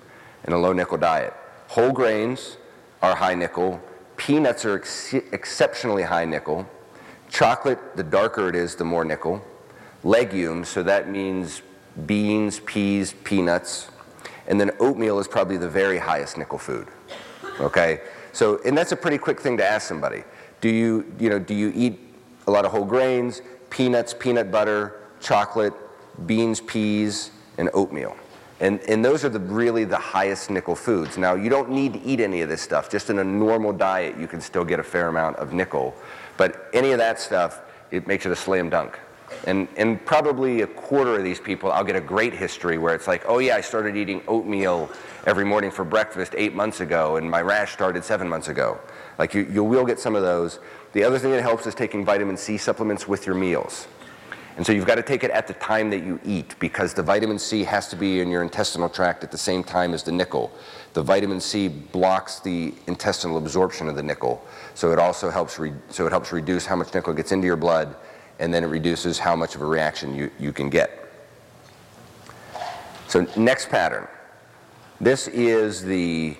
in a low nickel diet. Whole grains are high nickel. Peanuts are ex- exceptionally high nickel. Chocolate, the darker it is, the more nickel. Legumes, so that means beans, peas, peanuts. And then oatmeal is probably the very highest nickel food. Okay? So, and that's a pretty quick thing to ask somebody. Do you, you know, do you eat a lot of whole grains, peanuts, peanut butter, chocolate, beans, peas, and oatmeal? And, and those are the, really the highest nickel foods. Now, you don't need to eat any of this stuff. Just in a normal diet, you can still get a fair amount of nickel. But any of that stuff, it makes it a slam dunk. And, and probably a quarter of these people, I'll get a great history where it's like, oh yeah, I started eating oatmeal every morning for breakfast eight months ago, and my rash started seven months ago. Like you, you will get some of those. The other thing that helps is taking vitamin C supplements with your meals. And so you've got to take it at the time that you eat because the vitamin C has to be in your intestinal tract at the same time as the nickel. The vitamin C blocks the intestinal absorption of the nickel. So it also helps, so it helps reduce how much nickel gets into your blood and then it reduces how much of a reaction you, you can get. So next pattern. This is the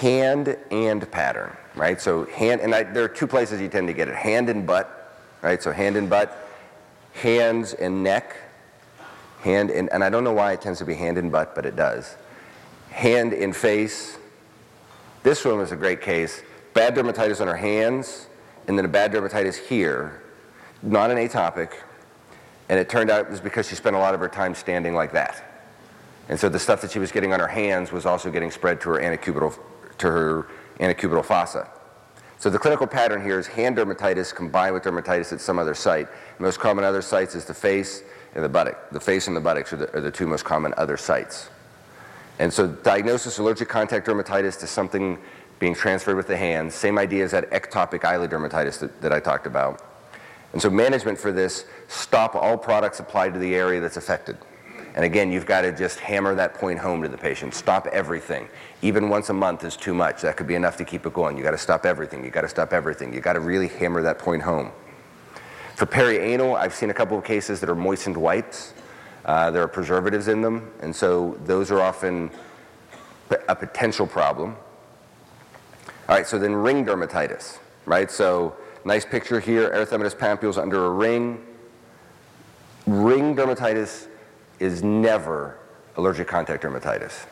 hand and pattern, right? So hand, and I, there are two places you tend to get it, hand and butt, right? So hand and butt hands and neck, hand and, and I don't know why it tends to be hand and butt, but it does. Hand and face. This one was a great case. Bad dermatitis on her hands, and then a bad dermatitis here, not an atopic, and it turned out it was because she spent a lot of her time standing like that. And so the stuff that she was getting on her hands was also getting spread to her antecubital, to her antecubital fossa. So the clinical pattern here is hand dermatitis combined with dermatitis at some other site. The most common other sites is the face and the buttock. The face and the buttocks are the, are the two most common other sites. And so diagnosis allergic contact dermatitis to something being transferred with the hands, same idea as that ectopic eyelid dermatitis that, that I talked about. And so management for this, stop all products applied to the area that's affected. And again, you've got to just hammer that point home to the patient. Stop everything. Even once a month is too much. That could be enough to keep it going. You've got to stop everything. You've got to stop everything. You've got to really hammer that point home. For perianal, I've seen a couple of cases that are moistened wipes. Uh, there are preservatives in them, and so those are often a potential problem. All right, so then ring dermatitis, right? So nice picture here, erythematous papules under a ring. Ring dermatitis is never allergic contact dermatitis.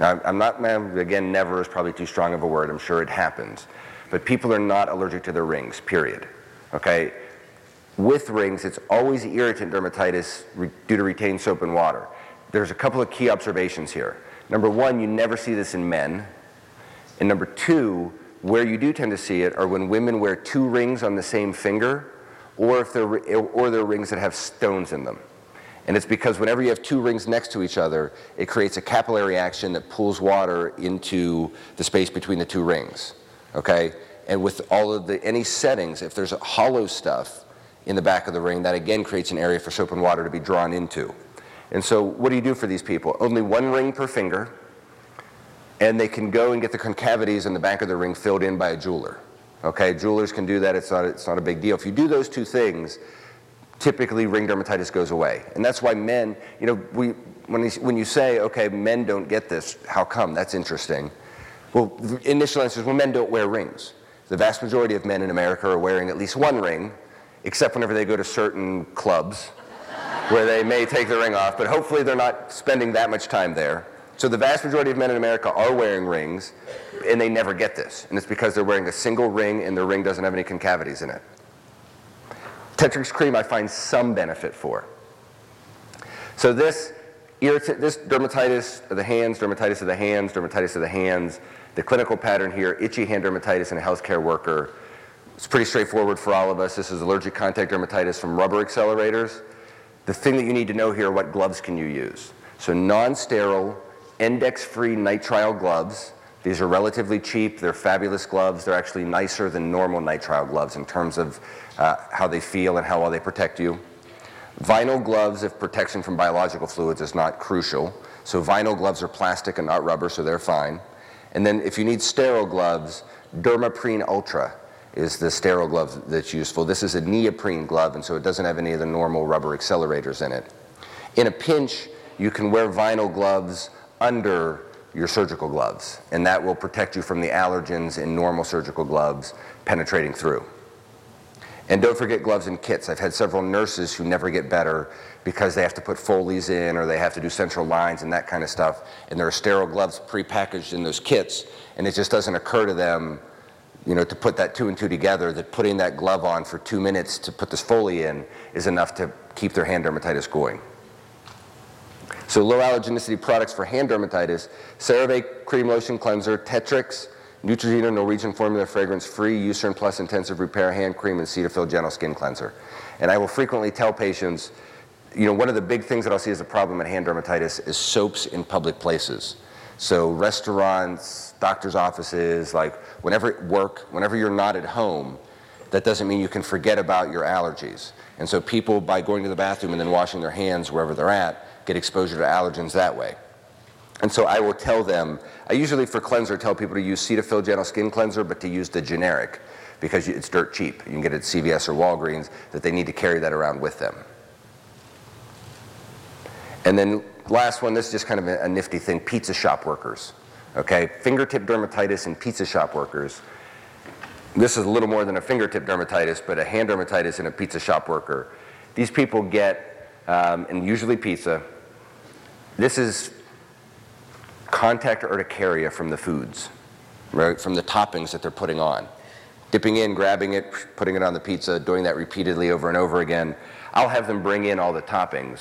Now, I'm not, again, never is probably too strong of a word. I'm sure it happens. But people are not allergic to their rings, period. Okay? With rings, it's always irritant dermatitis due to retained soap and water. There's a couple of key observations here. Number one, you never see this in men. And number two, where you do tend to see it are when women wear two rings on the same finger or if they're, or they're rings that have stones in them. And it's because whenever you have two rings next to each other, it creates a capillary action that pulls water into the space between the two rings. Okay? And with all of the any settings, if there's hollow stuff in the back of the ring, that again creates an area for soap and water to be drawn into. And so what do you do for these people? Only one ring per finger, and they can go and get the concavities in the back of the ring filled in by a jeweler. Okay, jewelers can do that, it's not, it's not a big deal. If you do those two things, typically ring dermatitis goes away. And that's why men, you know, we, when, when you say, okay, men don't get this, how come? That's interesting. Well, the initial answer is, well, men don't wear rings. The vast majority of men in America are wearing at least one ring, except whenever they go to certain clubs where they may take the ring off, but hopefully they're not spending that much time there. So the vast majority of men in America are wearing rings, and they never get this. And it's because they're wearing a single ring and their ring doesn't have any concavities in it. Tetrix cream I find some benefit for. So this, this dermatitis of the hands, dermatitis of the hands, dermatitis of the hands, the clinical pattern here, itchy hand dermatitis in a healthcare worker. It's pretty straightforward for all of us. This is allergic contact dermatitis from rubber accelerators. The thing that you need to know here, what gloves can you use? So non-sterile, index-free nitrile gloves. These are relatively cheap. They're fabulous gloves. They're actually nicer than normal nitrile gloves in terms of uh, how they feel and how well they protect you. Vinyl gloves, if protection from biological fluids is not crucial. So vinyl gloves are plastic and not rubber, so they're fine. And then if you need sterile gloves, Dermaprene Ultra is the sterile glove that's useful. This is a neoprene glove, and so it doesn't have any of the normal rubber accelerators in it. In a pinch, you can wear vinyl gloves under your surgical gloves, and that will protect you from the allergens in normal surgical gloves penetrating through. And don't forget gloves and kits. I've had several nurses who never get better because they have to put Foleys in or they have to do central lines and that kind of stuff. And there are sterile gloves prepackaged in those kits, and it just doesn't occur to them, you know, to put that two and two together, that putting that glove on for two minutes to put this Foley in is enough to keep their hand dermatitis going. So low allergenicity products for hand dermatitis, CeraVe Cream Lotion Cleanser, Tetrix, Neutrogena Norwegian Formula Fragrance Free, Eucerin Plus Intensive Repair Hand Cream, and Cetaphil Gentle Skin Cleanser. And I will frequently tell patients, you know, one of the big things that I'll see as a problem in hand dermatitis is soaps in public places. So restaurants, doctor's offices, like whenever at work, whenever you're not at home, that doesn't mean you can forget about your allergies. And so people, by going to the bathroom and then washing their hands wherever they're at, get exposure to allergens that way. And so I will tell them, I usually for cleanser tell people to use Cetaphil Gentle Skin Cleanser, but to use the generic because it's dirt cheap. You can get it at CVS or Walgreens, that they need to carry that around with them. And then last one, this is just kind of a, a nifty thing, pizza shop workers. Okay, fingertip dermatitis in pizza shop workers. This is a little more than a fingertip dermatitis, but a hand dermatitis in a pizza shop worker. these people get, um, and usually pizza, this is contact urticaria from the foods, right? From the toppings that they're putting on. Dipping in, grabbing it, putting it on the pizza, doing that repeatedly over and over again. I'll have them bring in all the toppings,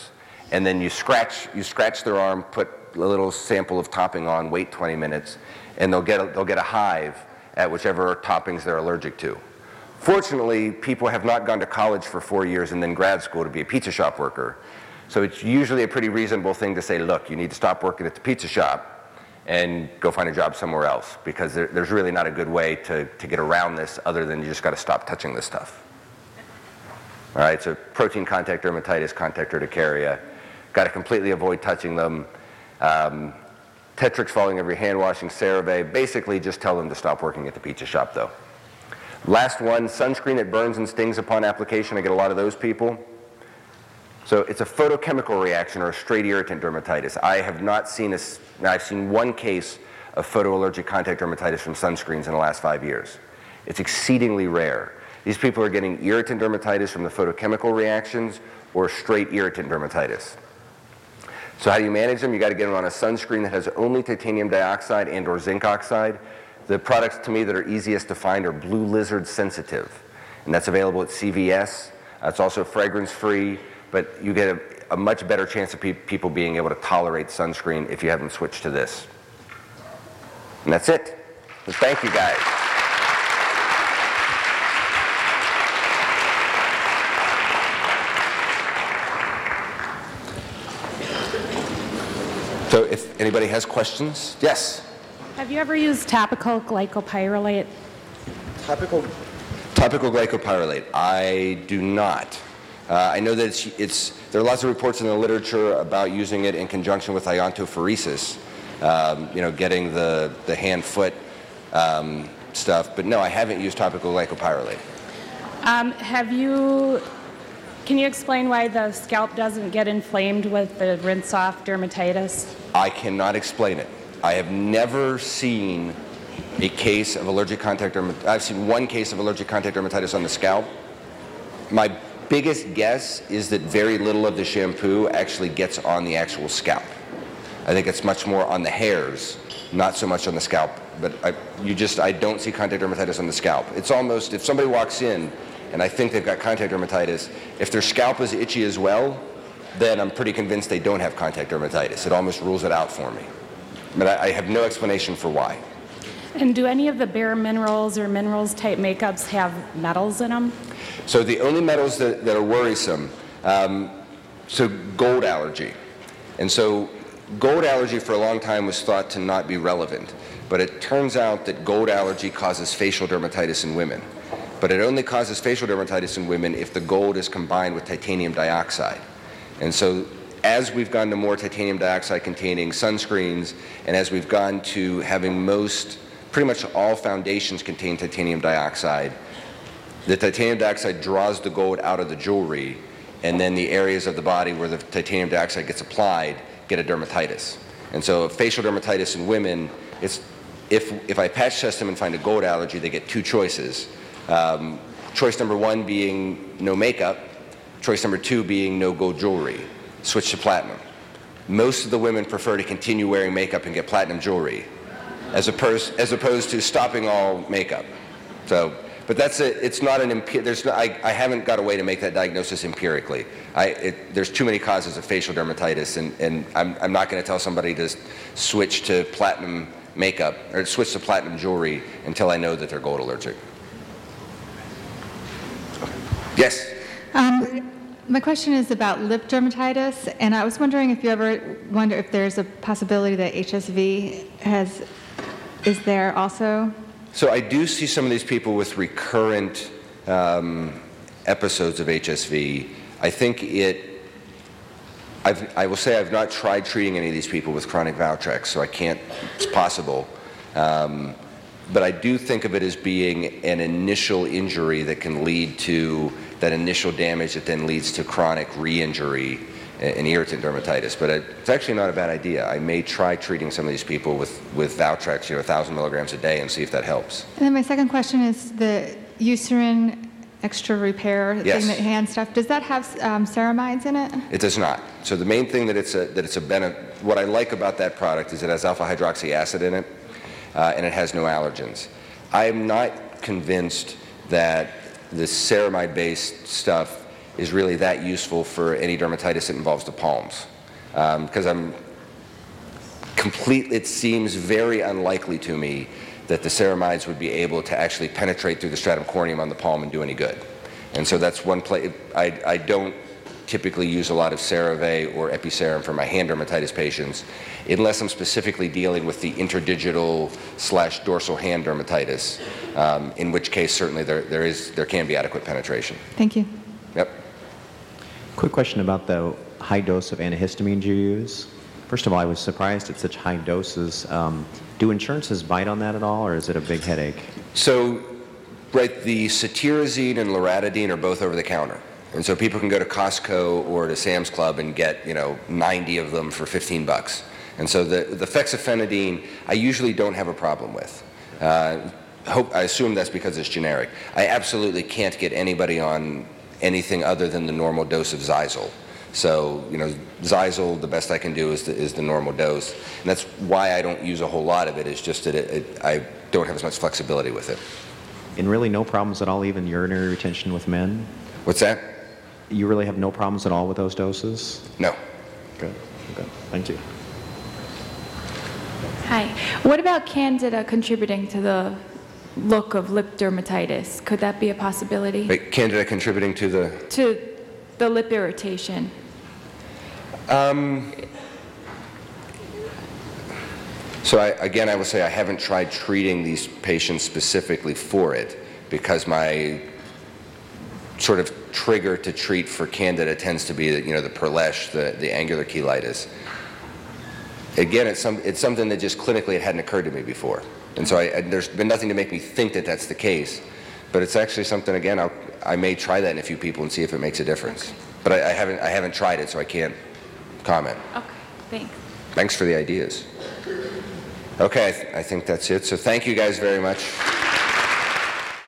and then you scratch, you scratch their arm, put a little sample of topping on, wait 20 minutes, and they'll get a, they'll get a hive at whichever toppings they're allergic to. Fortunately, people have not gone to college for four years and then grad school to be a pizza shop worker. So it's usually a pretty reasonable thing to say, look, you need to stop working at the pizza shop and go find a job somewhere else because there, there's really not a good way to, to get around this other than you just got to stop touching this stuff. All right, so protein contact dermatitis, contact urticaria, got to completely avoid touching them. Um, Tetrix falling over your hand washing, CeraVe, basically just tell them to stop working at the pizza shop though. Last one, sunscreen that burns and stings upon application. I get a lot of those people. So it's a photochemical reaction or a straight irritant dermatitis. I have not seen a, I've seen one case of photoallergic contact dermatitis from sunscreens in the last five years. It's exceedingly rare. These people are getting irritant dermatitis from the photochemical reactions or straight irritant dermatitis. So how do you manage them? You got to get them on a sunscreen that has only titanium dioxide and or zinc oxide. The products to me that are easiest to find are Blue Lizard Sensitive, and that's available at CVS. It's also fragrance free, but you get a, a much better chance of pe people being able to tolerate sunscreen if you have them switch to this. And that's it. So thank you guys. So if anybody has questions, yes. Have you ever used topical glycopyrrolate? Topical topical glycopyrrolate. I do not. Uh, I know that it's, it's, there are lots of reports in the literature about using it in conjunction with iontophoresis, um, you know, getting the, the hand-foot um, stuff. But no, I haven't used topical glycopyrrolate. Um, have you can you explain why the scalp doesn't get inflamed with the rinse off dermatitis? I cannot explain it. I have never seen a case of allergic contact dermatitis. I've seen one case of allergic contact dermatitis on the scalp. My biggest guess is that very little of the shampoo actually gets on the actual scalp. I think it's much more on the hairs, not so much on the scalp. But I, you just, I don't see contact dermatitis on the scalp. It's almost, if somebody walks in and I think they've got contact dermatitis. If their scalp is itchy as well, then I'm pretty convinced they don't have contact dermatitis. It almost rules it out for me. But I, I have no explanation for why. And do any of the bare minerals or minerals type makeups have metals in them? So the only metals that, that are worrisome, um, so gold allergy. And so gold allergy for a long time was thought to not be relevant. But it turns out that gold allergy causes facial dermatitis in women but it only causes facial dermatitis in women if the gold is combined with titanium dioxide. And so as we've gone to more titanium dioxide containing sunscreens, and as we've gone to having most, pretty much all foundations contain titanium dioxide, the titanium dioxide draws the gold out of the jewelry, and then the areas of the body where the titanium dioxide gets applied get a dermatitis. And so facial dermatitis in women, it's, if, if I patch test them and find a gold allergy, they get two choices. Um, choice number one being no makeup. Choice number two being no gold jewelry. Switch to platinum. Most of the women prefer to continue wearing makeup and get platinum jewelry as opposed, as opposed to stopping all makeup. So, but that's a, it's not an, there's no, I, I haven't got a way to make that diagnosis empirically. I, it, there's too many causes of facial dermatitis and, and I'm, I'm not going to tell somebody to switch to platinum makeup or switch to platinum jewelry until I know that they're gold allergic. Yes. Um, my question is about lip dermatitis, and I was wondering if you ever wonder if there's a possibility that HSV has is there also. So I do see some of these people with recurrent um, episodes of HSV. I think it. I've, I will say I've not tried treating any of these people with chronic Valtrex, so I can't. It's possible. Um, but I do think of it as being an initial injury that can lead to that initial damage that then leads to chronic re-injury and irritant dermatitis. But it's actually not a bad idea. I may try treating some of these people with, with Valtrex, you know, 1,000 milligrams a day and see if that helps. And then my second question is the Eucerin extra repair Yes. thing, that hand stuff, does that have um, ceramides in it? It does not. So the main thing that it's a, that it's a bene what I like about that product is it has alpha hydroxy acid in it, uh, and it has no allergens. I am not convinced that the ceramide-based stuff is really that useful for any dermatitis that involves the palms, um, because I'm complete, it seems very unlikely to me that the ceramides would be able to actually penetrate through the stratum corneum on the palm and do any good. And so that's one place, I, I don't typically use a lot of CeraVe or Epiceram for my hand dermatitis patients unless I'm specifically dealing with the interdigital slash dorsal hand dermatitis, um, in which case certainly there, there, is, there can be adequate penetration. Thank you. Yep. Quick question about the high dose of antihistamines you use. First of all, I was surprised at such high doses. Um, do insurances bite on that at all, or is it a big headache? So, right, the cetirizine and loratadine are both over the counter. And so people can go to Costco or to Sam's Club and get, you know, 90 of them for 15 bucks. And so the, the fexofenadine, I usually don't have a problem with. Uh, hope, I assume that's because it's generic. I absolutely can't get anybody on anything other than the normal dose of Xyzal. So, you know, Xyzal, the best I can do is the, is the normal dose. And that's why I don't use a whole lot of it, is just that it, it, I don't have as much flexibility with it. And really no problems at all, even urinary retention with men? What's that? You really have no problems at all with those doses? No. Good, good. Thank you. Hi. What about candida contributing to the look of lip dermatitis? Could that be a possibility? Wait, Candida contributing to the. To the lip irritation? Um, so I, again, I will say I haven't tried treating these patients specifically for it because my sort of trigger to treat for Candida tends to be, you know, the perleche, the, the angular cheilitis. Again, it's, some, it's something that just clinically it hadn't occurred to me before. And so I, and there's been nothing to make me think that that's the case. But it's actually something, again, I'll, I may try that in a few people and see if it makes a difference. But I, I, haven't, I haven't tried it, so I can't comment. Okay, thanks. Thanks for the ideas. Okay, I, th- I think that's it. So thank you guys very much.